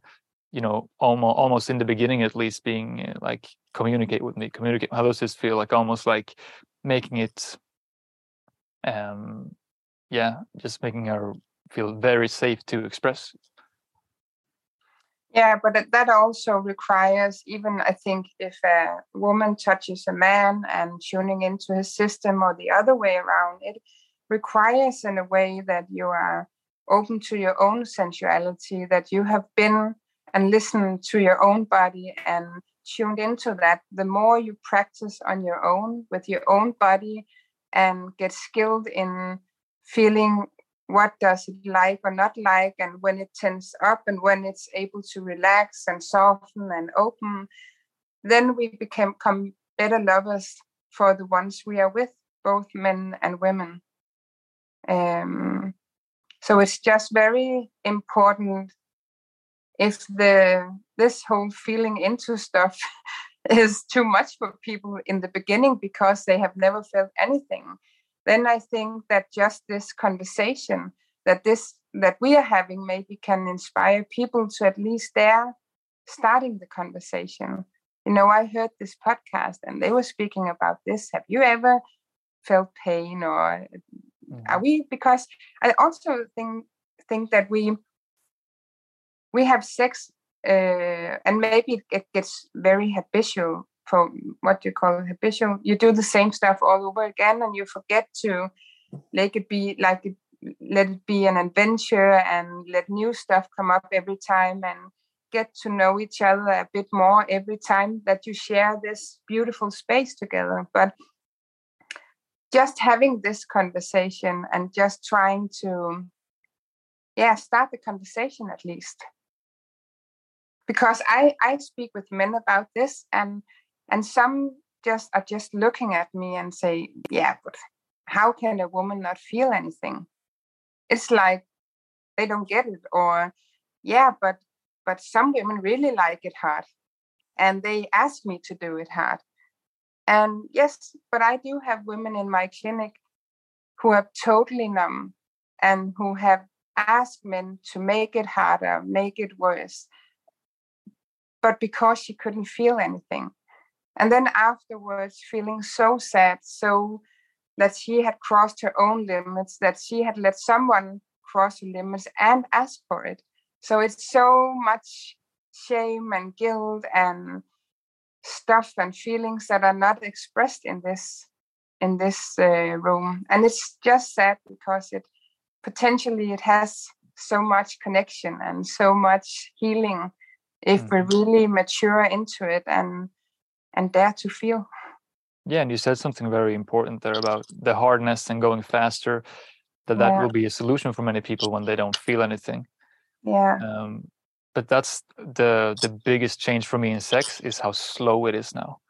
you know almost almost in the beginning at least being uh, like communicate with me communicate how does this feel? Like almost like making it um yeah just making her feel very safe to express. Yeah, but that also requires, even I think, if a woman touches a man and tuning into his system or the other way around, it requires in a way that you are open to your own sensuality, that you have been and listened to your own body and tuned into that. The more you practice on your own with your own body and get skilled in feeling what does it like or not like and when it tenses up and when it's able to relax and soften and open then we become come better lovers for the ones we are with both men and women um, so it's just very important if the this whole feeling into stuff is too much for people in the beginning because they have never felt anything then I think that just this conversation that this that we are having maybe can inspire people to at least dare starting the conversation. You know, I heard this podcast and they were speaking about this. Have you ever felt pain or mm-hmm. are we because I also think think that we we have sex uh, and maybe it gets very habitual for what you call habitual. You do the same stuff all over again, and you forget to let it be like it, let it be an adventure and let new stuff come up every time and get to know each other a bit more every time that you share this beautiful space together. But just having this conversation and just trying to yeah start the conversation at least because i i speak with men about this and and some just are just looking at me and say yeah but how can a woman not feel anything? It's like they don't get it or yeah but but some women really like it hard and they ask me to do it hard. And yes but i do have women in my clinic who are totally numb and who have asked men to make it harder make it worse but because she couldn't feel anything. And then afterwards feeling so sad so that she had crossed her own limits that she had let someone cross her limits and ask for it. So it's so much shame and guilt and stuff and feelings that are not expressed in this in this uh, room. And it's just sad because it potentially it has so much connection and so much healing if mm-hmm. we really mature into it and and dare to feel. Yeah and you said something very important there about the hardness and going faster that that yeah. will be a solution for many people when they don't feel anything. Yeah. Um, but that's the the biggest change for me in sex is how slow it is now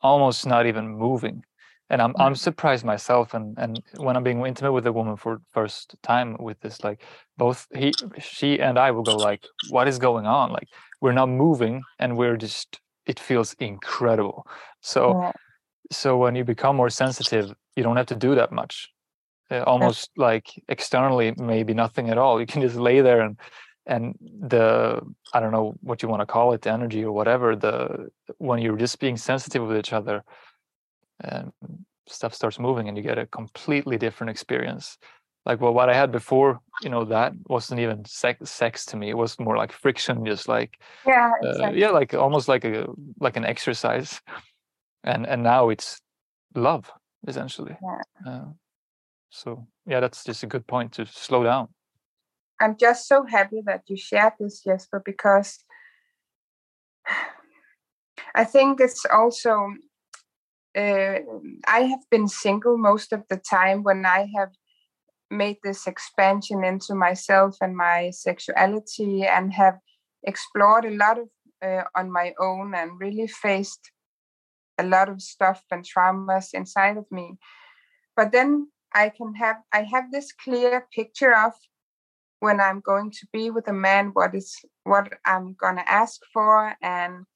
almost not even moving. And i'm i'm surprised myself and and when i'm being intimate with a woman for first time with this like both he she and i will go like what is going on? Like we're not moving and we're just it feels incredible. So yeah. so when you become more sensitive you don't have to do that much. Uh, almost like externally maybe nothing at all. You can just lay there and and the i don't know what you want to call it the energy or whatever the when you're just being sensitive with each other um, stuff starts moving and you get a completely different experience like well what i had before you know that wasn't even sex, sex to me it was more like friction just like yeah exactly. uh, yeah like almost like a like an exercise and and now it's love essentially yeah. Uh, so yeah that's just a good point to slow down i'm just so happy that you shared this jesper because i think it's also uh, I have been single most of the time when I have made this expansion into myself and my sexuality and have explored a lot of uh, on my own and really faced a lot of stuff and traumas inside of me. But then i can have i have this clear picture of when i'm going to be with a man what is what i'm going to ask for and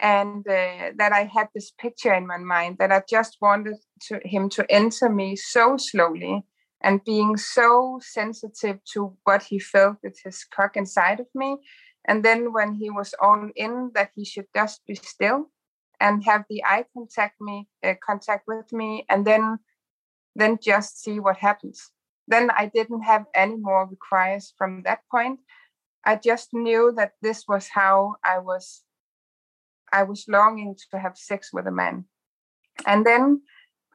and uh, that I had this picture in my mind that I just wanted to, him to enter me so slowly and being so sensitive to what he felt with his cock inside of me. And then when he was all in, that he should just be still and have the eye contact me uh, contact with me, and then then just see what happens. Then I didn't have any more requires from that point. I just knew that this was how I was I was longing to have sex with a man. And then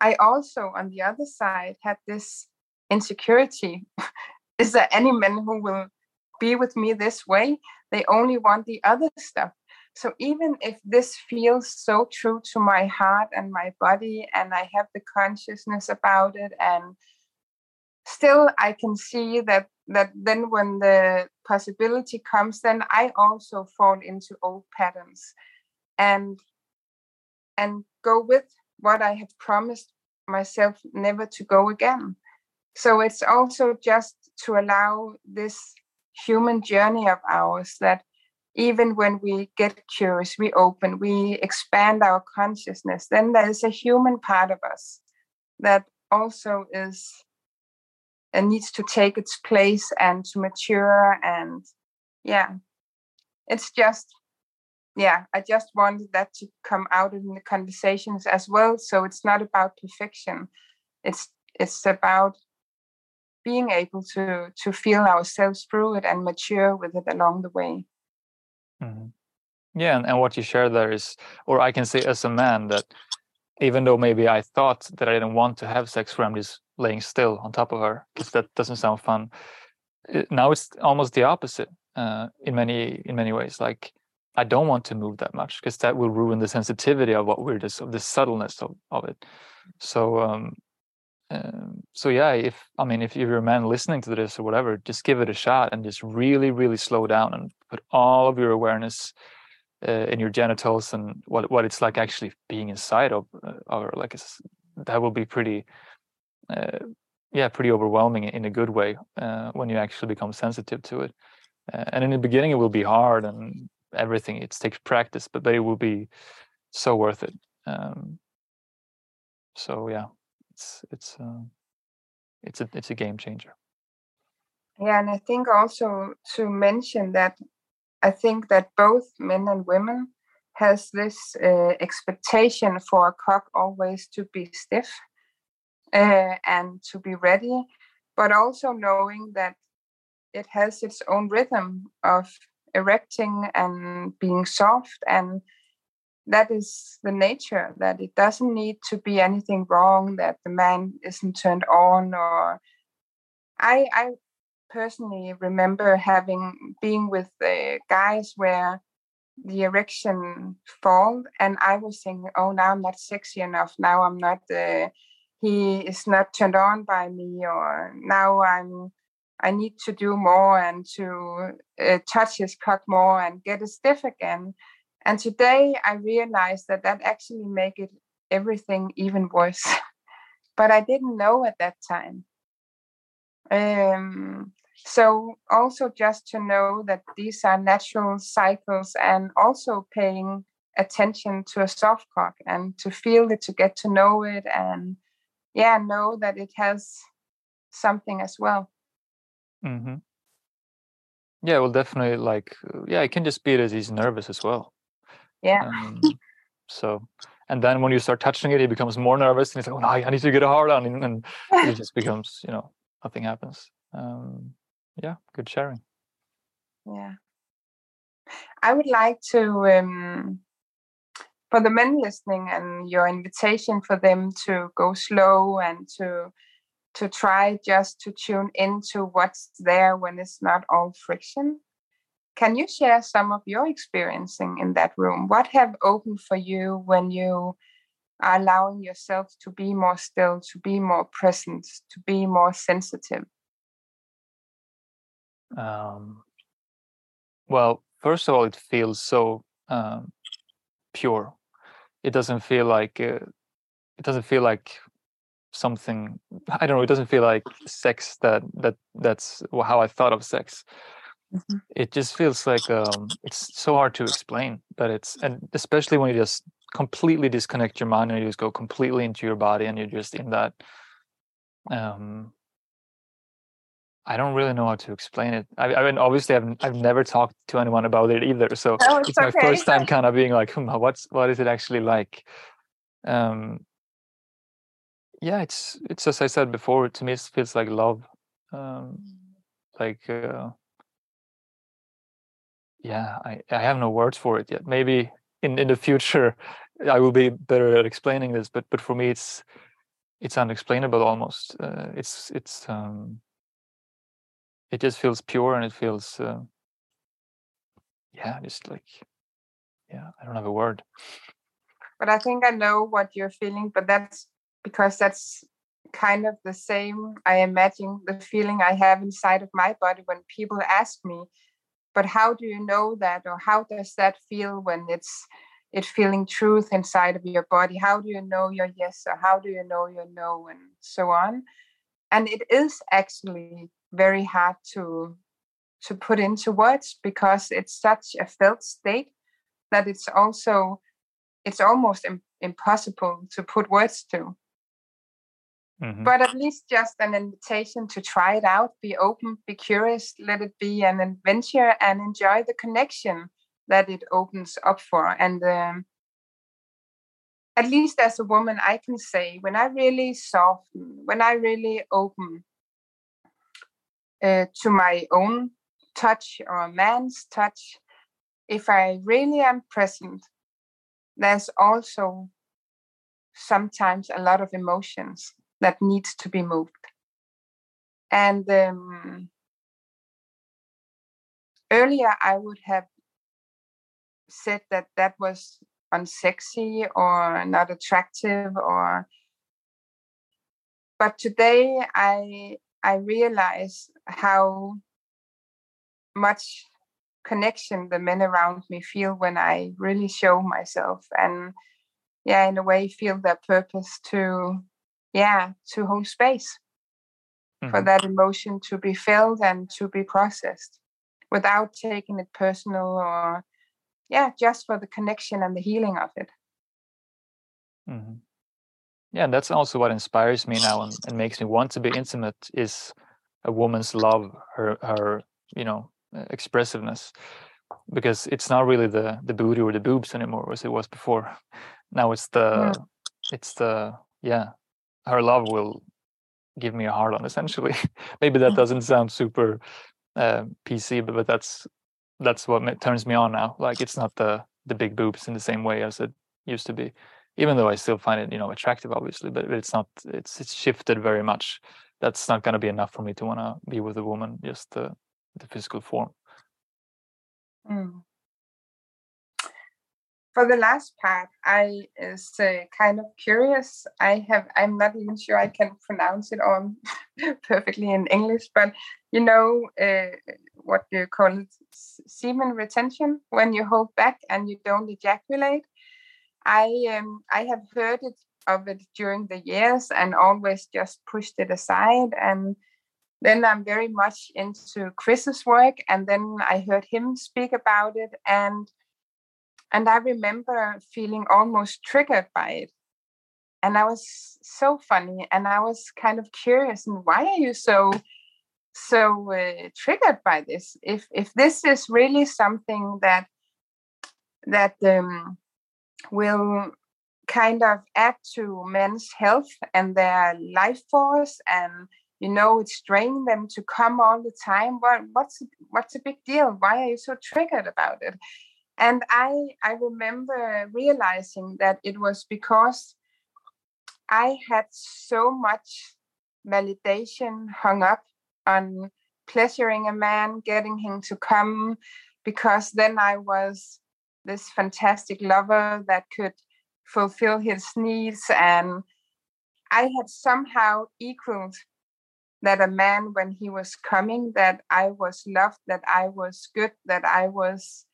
I also, on the other side, had this insecurity. Is there any men who will be with me this way? They only want the other stuff. So even if this feels so true to my heart and my body, and I have the consciousness about it, and still I can see that that then when the possibility comes, then I also fall into old patterns and and go with what I have promised myself never to go again. So it's also just to allow this human journey of ours that even when we get curious, we open, we expand our consciousness, then there is a human part of us that also is and needs to take its place and to mature and yeah it's just yeah, I just wanted that to come out in the conversations as well. So it's not about perfection. It's it's about being able to to feel ourselves through it and mature with it along the way. Mm-hmm. Yeah, and, and what you share there is, or I can say as a man that even though maybe I thought that I didn't want to have sex where I'm just laying still on top of her because that doesn't sound fun. It, now it's almost the opposite uh, in many in many ways. Like I don't want to move that much because that will ruin the sensitivity of what we're just of the subtleness of, of it. So um, um, so yeah, if I mean if you're a man listening to this or whatever, just give it a shot and just really, really slow down and put all of your awareness uh, in your genitals and what what it's like actually being inside of uh, or like that will be pretty uh, yeah pretty overwhelming in a good way uh, when you actually become sensitive to it uh, and in the beginning it will be hard and everything. It takes practice, but but it will be so worth it. Um, so yeah, it's it's uh, it's a it's a game changer. Yeah, and I think also to mention that I think that both men and women has this uh, expectation for a cock always to be stiff uh, and to be ready, but also knowing that it has its own rhythm of erecting and being soft and that is the nature that it doesn't need to be anything wrong that the man isn't turned on or i i personally remember having being with the guys where the erection fall and i was saying oh now i'm not sexy enough now i'm not uh, he is not turned on by me or now i'm I need to do more and to uh, touch his cock more and get it stiff again. And today I realized that that actually make it everything even worse. but I didn't know at that time. Um, so also just to know that these are natural cycles and also paying attention to a soft cock and to feel it, to get to know it, and yeah, know that it has something as well. Mm-hmm. Yeah, well, definitely. Like, uh, yeah, it can just be that he's nervous as well. Yeah. Um, so, and then when you start touching it, he becomes more nervous, and he's like, "Oh no, I need to get a hard on," and, and it just becomes, you know, nothing happens. Um, yeah, good sharing. Yeah. I would like to, um, for the men listening, and your invitation for them to go slow and to to try just to tune into what's there when it's not all friction. Can you share some of your experiencing in that room? What have opened for you when you are allowing yourself to be more still, to be more present, to be more sensitive? Um, well, first of all, it feels so um, pure. It doesn't feel like uh, it doesn't feel like something i don't know it doesn't feel like sex that that that's how i thought of sex mm-hmm. it just feels like um it's so hard to explain but it's and especially when you just completely disconnect your mind and you just go completely into your body and you're just in that um I don't really know how to explain it. I, I mean, obviously, I've I've never talked to anyone about it either, so oh, it's, it's okay. my first time kind of being like, hmm, what's what is it actually like? Um, yeah it's it's as i said before to me it feels like love um like uh yeah i i have no words for it yet. Maybe in in the future i will be better at explaining this but but for me it's it's unexplainable almost. Uh, it's it's um it just feels pure and it feels uh, yeah just like yeah i don't have a word. But i think i know what you're feeling but that's because that's kind of the same i imagine the feeling i have inside of my body when people ask me but how do you know that or how does that feel when it's it feeling truth inside of your body? How do you know your yes or how do you know your no and so on? And it is actually very hard to to put into words because it's such a felt state that it's also it's almost Im- impossible to put words to Mm-hmm. But at least just an invitation to try it out, be open, be curious, let it be an adventure and enjoy the connection that it opens up for. And um, at least as a woman, I can say when I really soften, when I really open uh, to my own touch or a man's touch, if I really am present, there's also sometimes a lot of emotions that needs to be moved. And um, earlier, I would have said that that was unsexy or not attractive or but today i i realize how much connection the men around me feel when i really show myself and yeah in a way feel their purpose to yeah to hold space mm-hmm. for that emotion to be felt and to be processed without taking it personal or yeah just for the connection and the healing of it mm-hmm. yeah and that's also what inspires me now and, and makes me want to be intimate is a woman's love her her you know expressiveness because it's not really the the booty or the boobs anymore as it was before now it's the yeah. it's the yeah her love will give me a hard on essentially. Maybe that doesn't sound super uh, pc but, but that's that's what turns me on now. Like it's not the the big boobs in the same way as it used to be even though i still find it you know attractive obviously but it's not it's it's shifted very much. That's not going to be enough for me to want to be with a woman just the the physical form. Mm for the last part, I is uh, kind of curious. I have I'm not even sure I can pronounce it on perfectly in English, but you know uh, what you call it semen retention when you hold back and you don't ejaculate. I um, I have heard it of it during the years and always just pushed it aside. And then I'm very much into Chris's work, and then I heard him speak about it, and and I remember feeling almost triggered by it. And I was so funny, and I was kind of curious. And why are you so so uh, triggered by this? If if this is really something that that um, will kind of add to men's health and their life force and you know it's draining them to come all the time what what's what's a big deal why are you so triggered about it and i i remember realizing that it was because i had so much validation hung up on pleasuring a man getting him to come because then i was this fantastic lover that could fulfill his needs and i had somehow equaled that a man when he was coming that i was loved that i was good that i was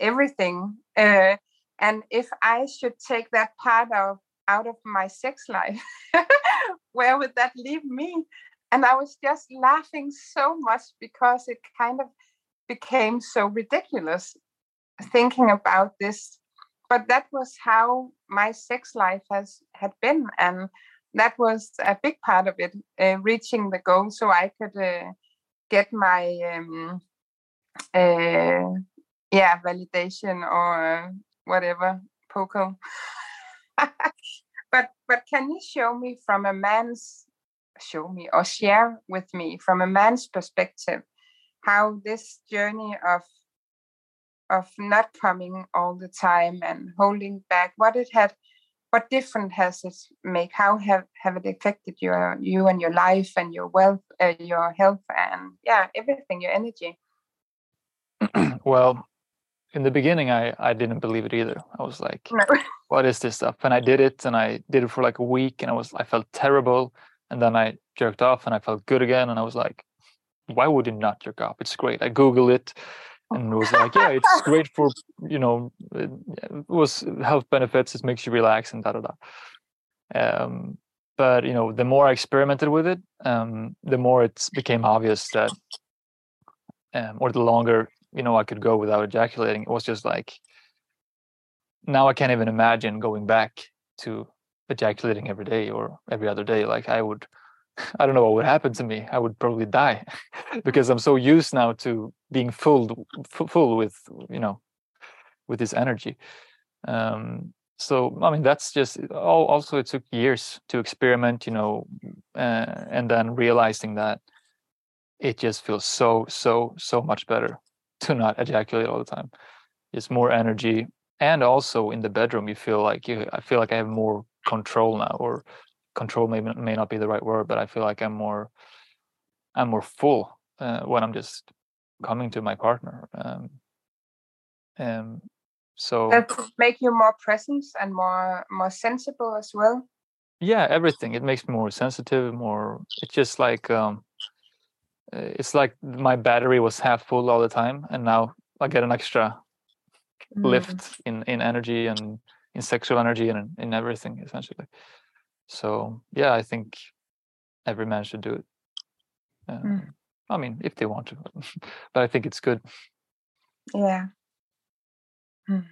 everything uh, and if i should take that part of out of my sex life where would that leave me? And i was just laughing so much because it kind of became so ridiculous thinking about this but that was how my sex life has had been and that was a big part of it uh, reaching the goal so i could uh, get my um, uh, yeah validation or whatever poker but but can you show me from a man's show me or share with me from a man's perspective how this journey of of not coming all the time and holding back what it had what different has it make? How have have it affected your you and your life and your wealth uh, your health and yeah everything your energy? Well in the beginning i i didn't believe it either. I was like no. what is this stuff? And i did it and i did it for like a week and i was i felt terrible and then i jerked off and i felt good again and i was like why would you not jerk off? It's great. I googled it and it was like yeah it's great for you know it, was health benefits it makes you relax and da da da. Um, but you know the more i experimented with it um, the more it became obvious that um, or the longer you know i could go without ejaculating it was just like now i can't even imagine going back to ejaculating every day or every other day like i would I don't know what would happen to me. I would probably die because I'm so used now to being full, full with you know, with this energy. Um, so I mean, that's just also it took years to experiment, you know, uh, and then realizing that it just feels so so so much better to not ejaculate all the time. It's more energy, and also in the bedroom, you feel like you. I feel like I have more control now, or control may may not be the right word, but I feel like I'm more I'm more full uh, when I'm just coming to my partner. Um, um, so that make you more present and more more sensible as well. Yeah, everything. It makes me more sensitive. More. It's just like um, it's like my battery was half full all the time, and now I get an extra mm. lift in in energy and in sexual energy and in, in everything essentially. So yeah, I think every man should do it. Um, mm. I mean, if they want to, but I think it's good. Yeah. Mm.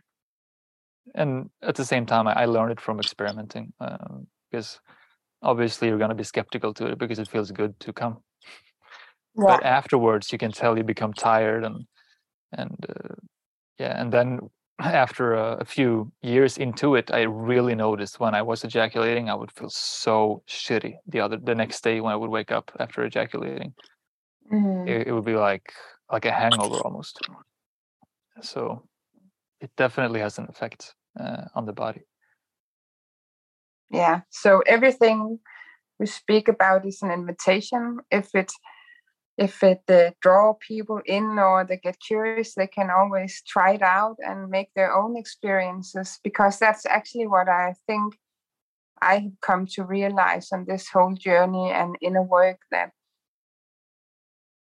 And at the same time, I, I learned it from experimenting um, because obviously you're going to be skeptical to it because it feels good to come. Yeah. But afterwards, you can tell you become tired and and uh, yeah, and then after a, a, few years into it, I really noticed when I was ejaculating, I would feel so shitty the other the next day when I would wake up after ejaculating. Mm. It, it, would be like like a hangover almost. So it definitely has an effect uh, on the body. Yeah. So everything we speak about is an invitation. If it's if it uh, draw people in or they get curious they can always try it out and make their own experiences because that's actually what i think i have come to realize on this whole journey and inner work that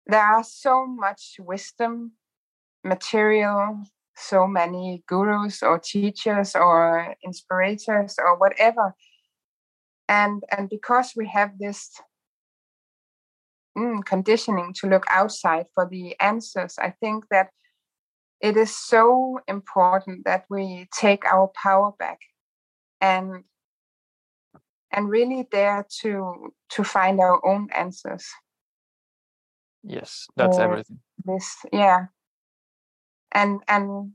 there are so much wisdom material so many gurus or teachers or inspirators or whatever. And and because we have this mm, conditioning to look outside for the answers. I think that it is so important that we take our power back and and really dare to to find our own answers. Yes that's uh, everything. this yeah. And and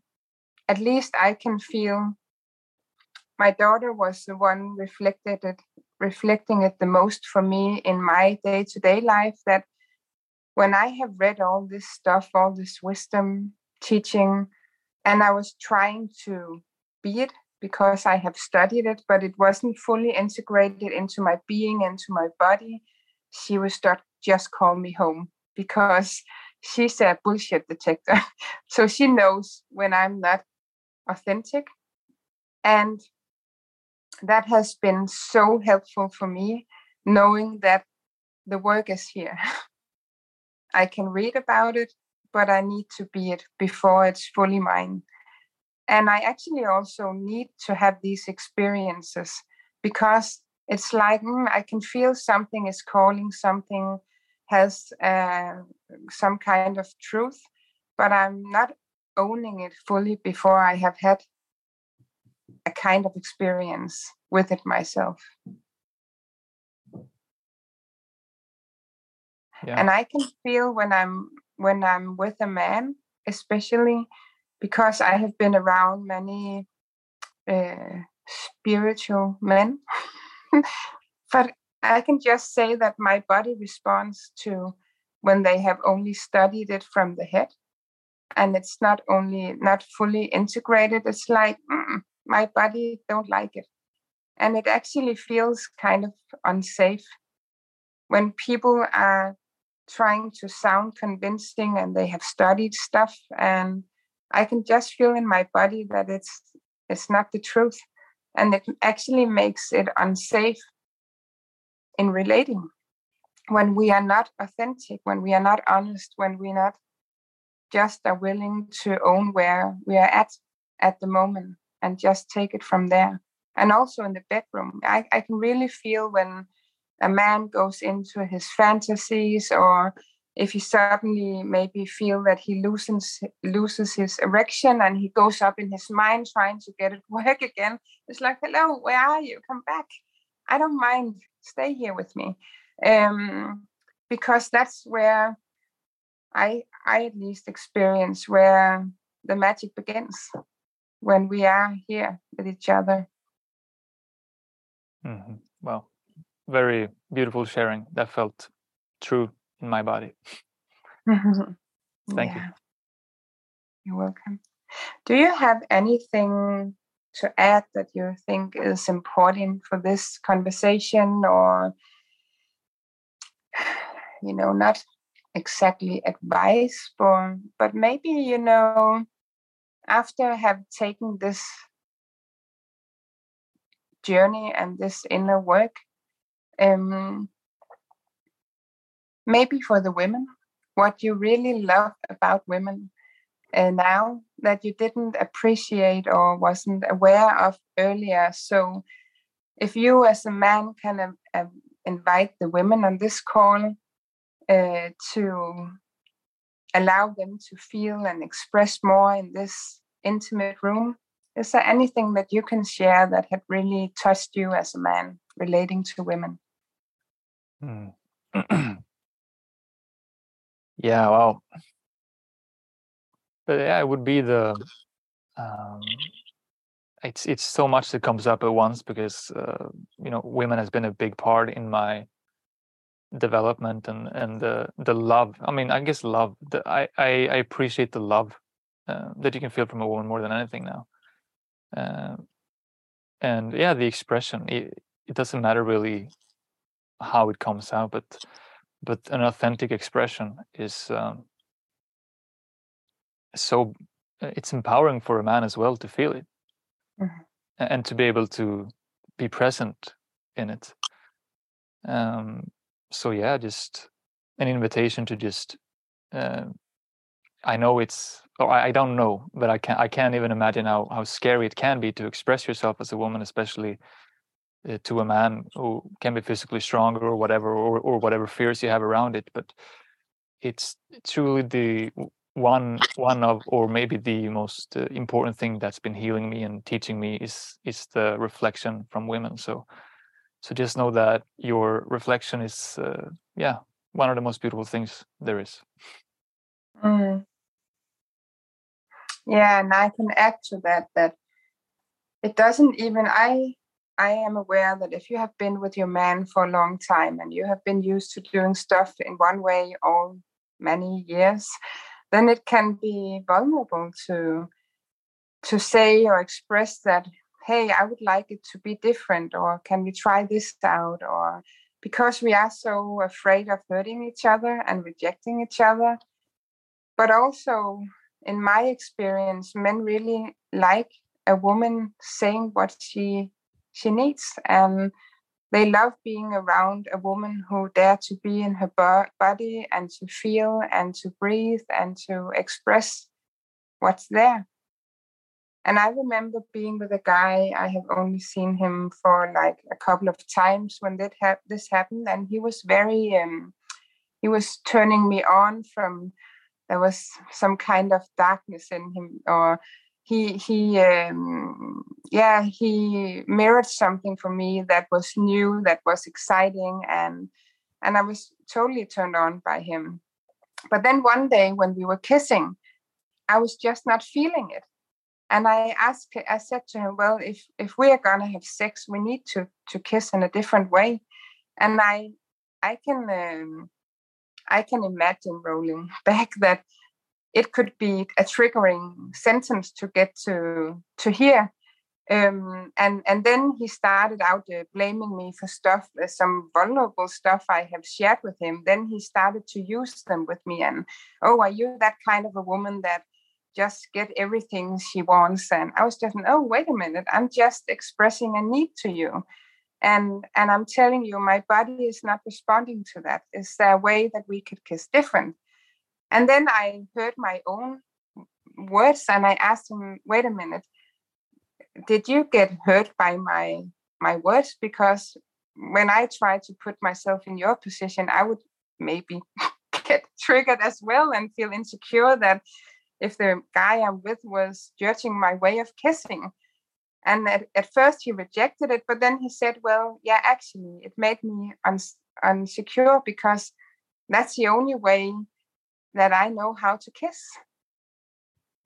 at least i can feel my daughter was the one reflected it reflecting it the most for me in my day-to-day life that when i have read all this stuff all this wisdom teaching and i was trying to be it because i have studied it but it wasn't fully integrated into my being into my body she would start just call me home because she's a bullshit detector. So she knows when i'm not authentic and that has been so helpful for me knowing that the work is here. I can read about it, but I need to be it before it's fully mine. And I actually also need to have these experiences because it's like mm, I can feel something is calling, something has uh, some kind of truth, but I'm not owning it fully before I have had a kind of experience with it myself. Yeah. And I can feel when I'm when I'm with a man, especially because I have been around many uh, spiritual men. but I can just say that my body responds to when they have only studied it from the head and it's not only not fully integrated it's like mm, my body don't like it. And it actually feels kind of unsafe when people are trying to sound convincing and they have studied stuff. And i can just feel in my body that it's it's not the truth. And it actually makes it unsafe in relating. When we are not authentic when we are not honest when we're not just are willing to own where we are at at the moment and just take it from there. And also in the bedroom, I, I can really feel when a man goes into his fantasies or if he suddenly maybe feel that he loses loses his erection and he goes up in his mind trying to get it work again. It's like hello where are you? Come back. I don't mind. Stay here with me. Um, because that's where i i at least experience where the magic begins when we are here with each other. Mm-hmm. Well, very beautiful sharing. That felt true in my body. Thank yeah. you. You're welcome. Do you have anything to add that you think is important for this conversation or you know not exactly advice for but maybe you know after I have taken this journey and this inner work, um, maybe for the women, what you really love about women uh, now that you didn't appreciate or wasn't aware of earlier. So, if you as a man can uh, uh, invite the women on this call uh, to allow them to feel and express more in this intimate room. Is there anything that you can share that had really touched you as a man relating to women? Hmm. yeah, well, but yeah, it would be the. Um, it's it's so much that comes up at once because uh, you know women has been a big part in my development and and the the love i mean i guess love the, I, I i appreciate the love uh, that you can feel from a woman more than anything now. Uh, and yeah the expression it, it doesn't matter really how it comes out but but an authentic expression is um, so it's empowering for a man as well to feel it. Mm-hmm. and to be able to be present in it. Um, so yeah just an invitation to just uh, I know it's or I don't know, but I can't I can't even imagine how how scary it can be to express yourself as a woman, especially uh, to a man who can be physically stronger or whatever, or or whatever fears you have around it. But it's truly the one one of or maybe the most uh, important thing that's been healing me and teaching me is is the reflection from women. So so just know that your reflection is uh, yeah one of the most beautiful things there is. Mm. Yeah, and I can add to that that it doesn't even I I am aware that if you have been with your man for a long time and you have been used to doing stuff in one way all many years, then it can be vulnerable to to say or express that, hey, I would like it to be different, or can we try this out? Or because we are so afraid of hurting each other and rejecting each other. But also in my experience, men really like a woman saying what she she needs, and they love being around a woman who dare to be in her body and to feel and to breathe and to express what's there. And I remember being with a guy. I have only seen him for like a couple of times when that ha- this happened, and he was very um, he was turning me on from there was some kind of darkness in him or he he um, yeah he mirrored something for me that was new that was exciting and and i was totally turned on by him. But then one day when we were kissing i was just not feeling it. And i asked i said to him well if if we are going to have sex we need to to kiss in a different way. And i i can um, I can imagine rolling back that it could be a triggering sentence to get to to hear. Um, and and then he started out uh, blaming me for stuff, uh, some vulnerable stuff I have shared with him. Then he started to use them with me, and oh, are you that kind of a woman that just get everything she wants? And I was just, oh, wait a minute, I'm just expressing a need to you and and i'm telling you my body is not responding to that. Is there a way that we could kiss different? And then i heard my own words and i asked him wait a minute. Did you get hurt by my my words? Because when i try to put myself in your position i would maybe get triggered as well and feel insecure that if the guy i'm with was judging my way of kissing and at, at first he rejected it, but then he said, Well, yeah, actually, it made me uns- unsecure because that's the only way that I know how to kiss.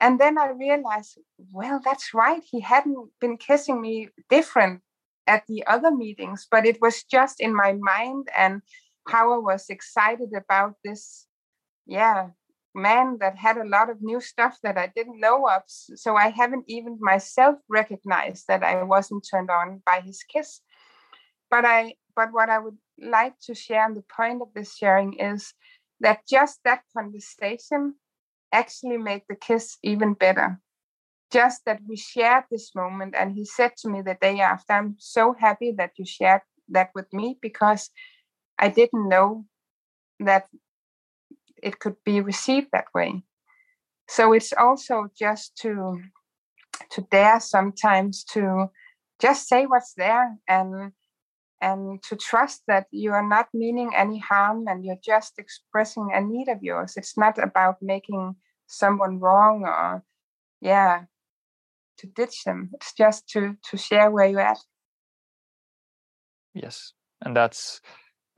And then I realized, well, that's right. He hadn't been kissing me different at the other meetings, but it was just in my mind and how I was excited about this, yeah, man that had a lot of new stuff that I didn't know of. So I haven't even myself recognized that I wasn't turned on by his kiss. But I but what I would like to share and the point of this sharing is that just that conversation actually made the kiss even better. Just that we shared this moment and he said to me the day after, I'm so happy that you shared that with me because I didn't know that it could be received that way. So it's also just to to dare sometimes to just say what's there and and to trust that you are not meaning any harm and you're just expressing a need of yours. It's not about making someone wrong or yeah to ditch them. It's just to to share where you're at. Yes, and that's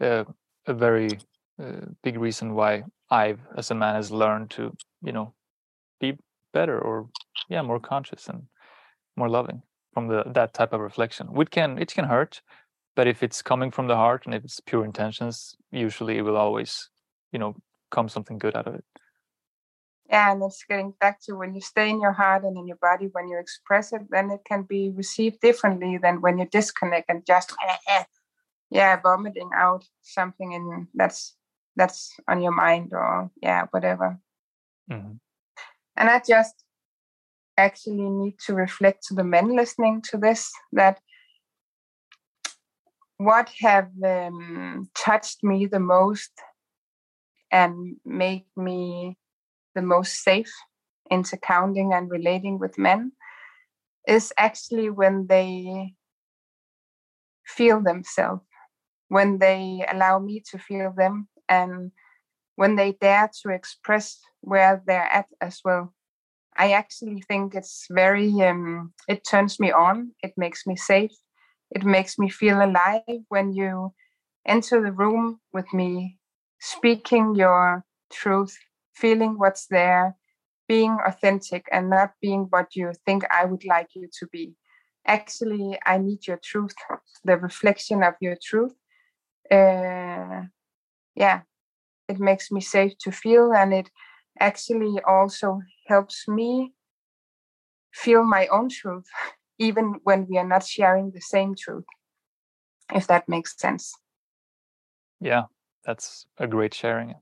uh, a very uh, big reason why I've, as a man, has learned to, you know, be better or yeah, more conscious and more loving from the that type of reflection. Which can it can hurt, but if it's coming from the heart and if it's pure intentions, usually it will always, you know, come something good out of it. Yeah, and it's getting back to when you stay in your heart and in your body, when you express it, then it can be received differently than when you disconnect and just eh, eh, yeah, vomiting out something in that's that's on your mind or yeah whatever mm-hmm. and i just actually need to reflect to the men listening to this that what have um, touched me the most and made me the most safe intercounting and relating with men is actually when they feel themselves, when they allow me to feel them, and when they dare to express where they're at as well. I actually think it's very, um, it turns me on, it makes me safe, it makes me feel alive when you enter the room with me, speaking your truth, feeling what's there, being authentic and not being what you think I would like you to be. Actually, I need your truth, the reflection of your truth. Uh, yeah, it makes me safe to feel, and it actually also helps me feel my own truth, even when we are not sharing the same truth, if that makes sense. Yeah, that's a great sharing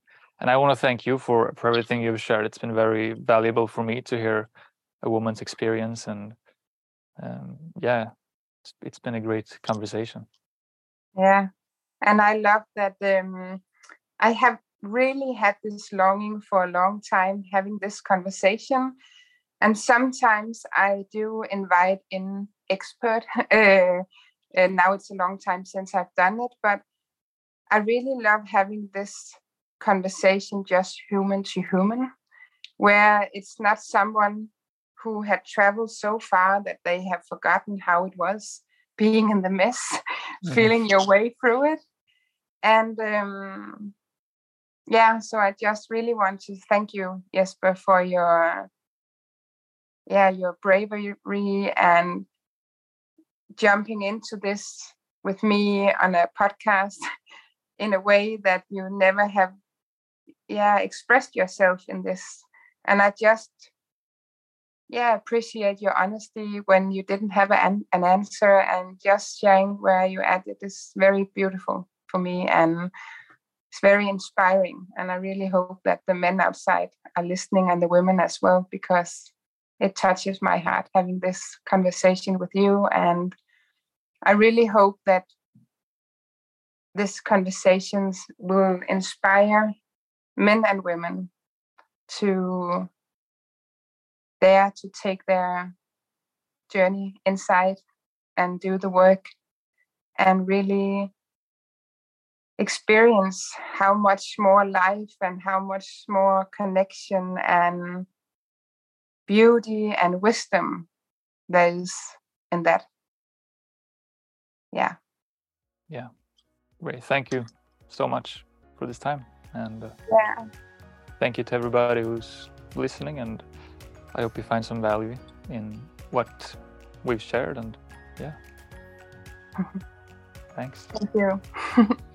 and I want to thank you for for everything you've shared. It's been very valuable for me to hear a woman's experience, and um, yeah, it's, it's been a great conversation. Yeah, and I love that. Um, I have really had this longing for a long time having this conversation, and sometimes I do invite in expert. uh, and now it's a long time since I've done it, but I really love having this conversation just human to human, where it's not someone who had traveled so far that they have forgotten how it was being in the mess, mm-hmm. feeling your way through it. And um, yeah, so I just really want to thank you, Jesper, for your yeah your bravery and jumping into this with me on a podcast in a way that you never have yeah expressed yourself in this. And i just yeah appreciate your honesty when you didn't have an, an answer and just sharing where you at. It is very beautiful for me and it's very inspiring and i really hope that the men outside are listening and the women as well because it touches my heart having this conversation with you and i really hope that these conversations will inspire men and women to dare to take their journey inside and do the work and really experience how much more life and how much more connection and beauty and wisdom there is in that. Yeah. Yeah. Great. Thank you so much for this time. And uh, yeah. thank you to everybody who's listening. And I hope you find some value in what we've shared. And yeah. Thanks. Thank you.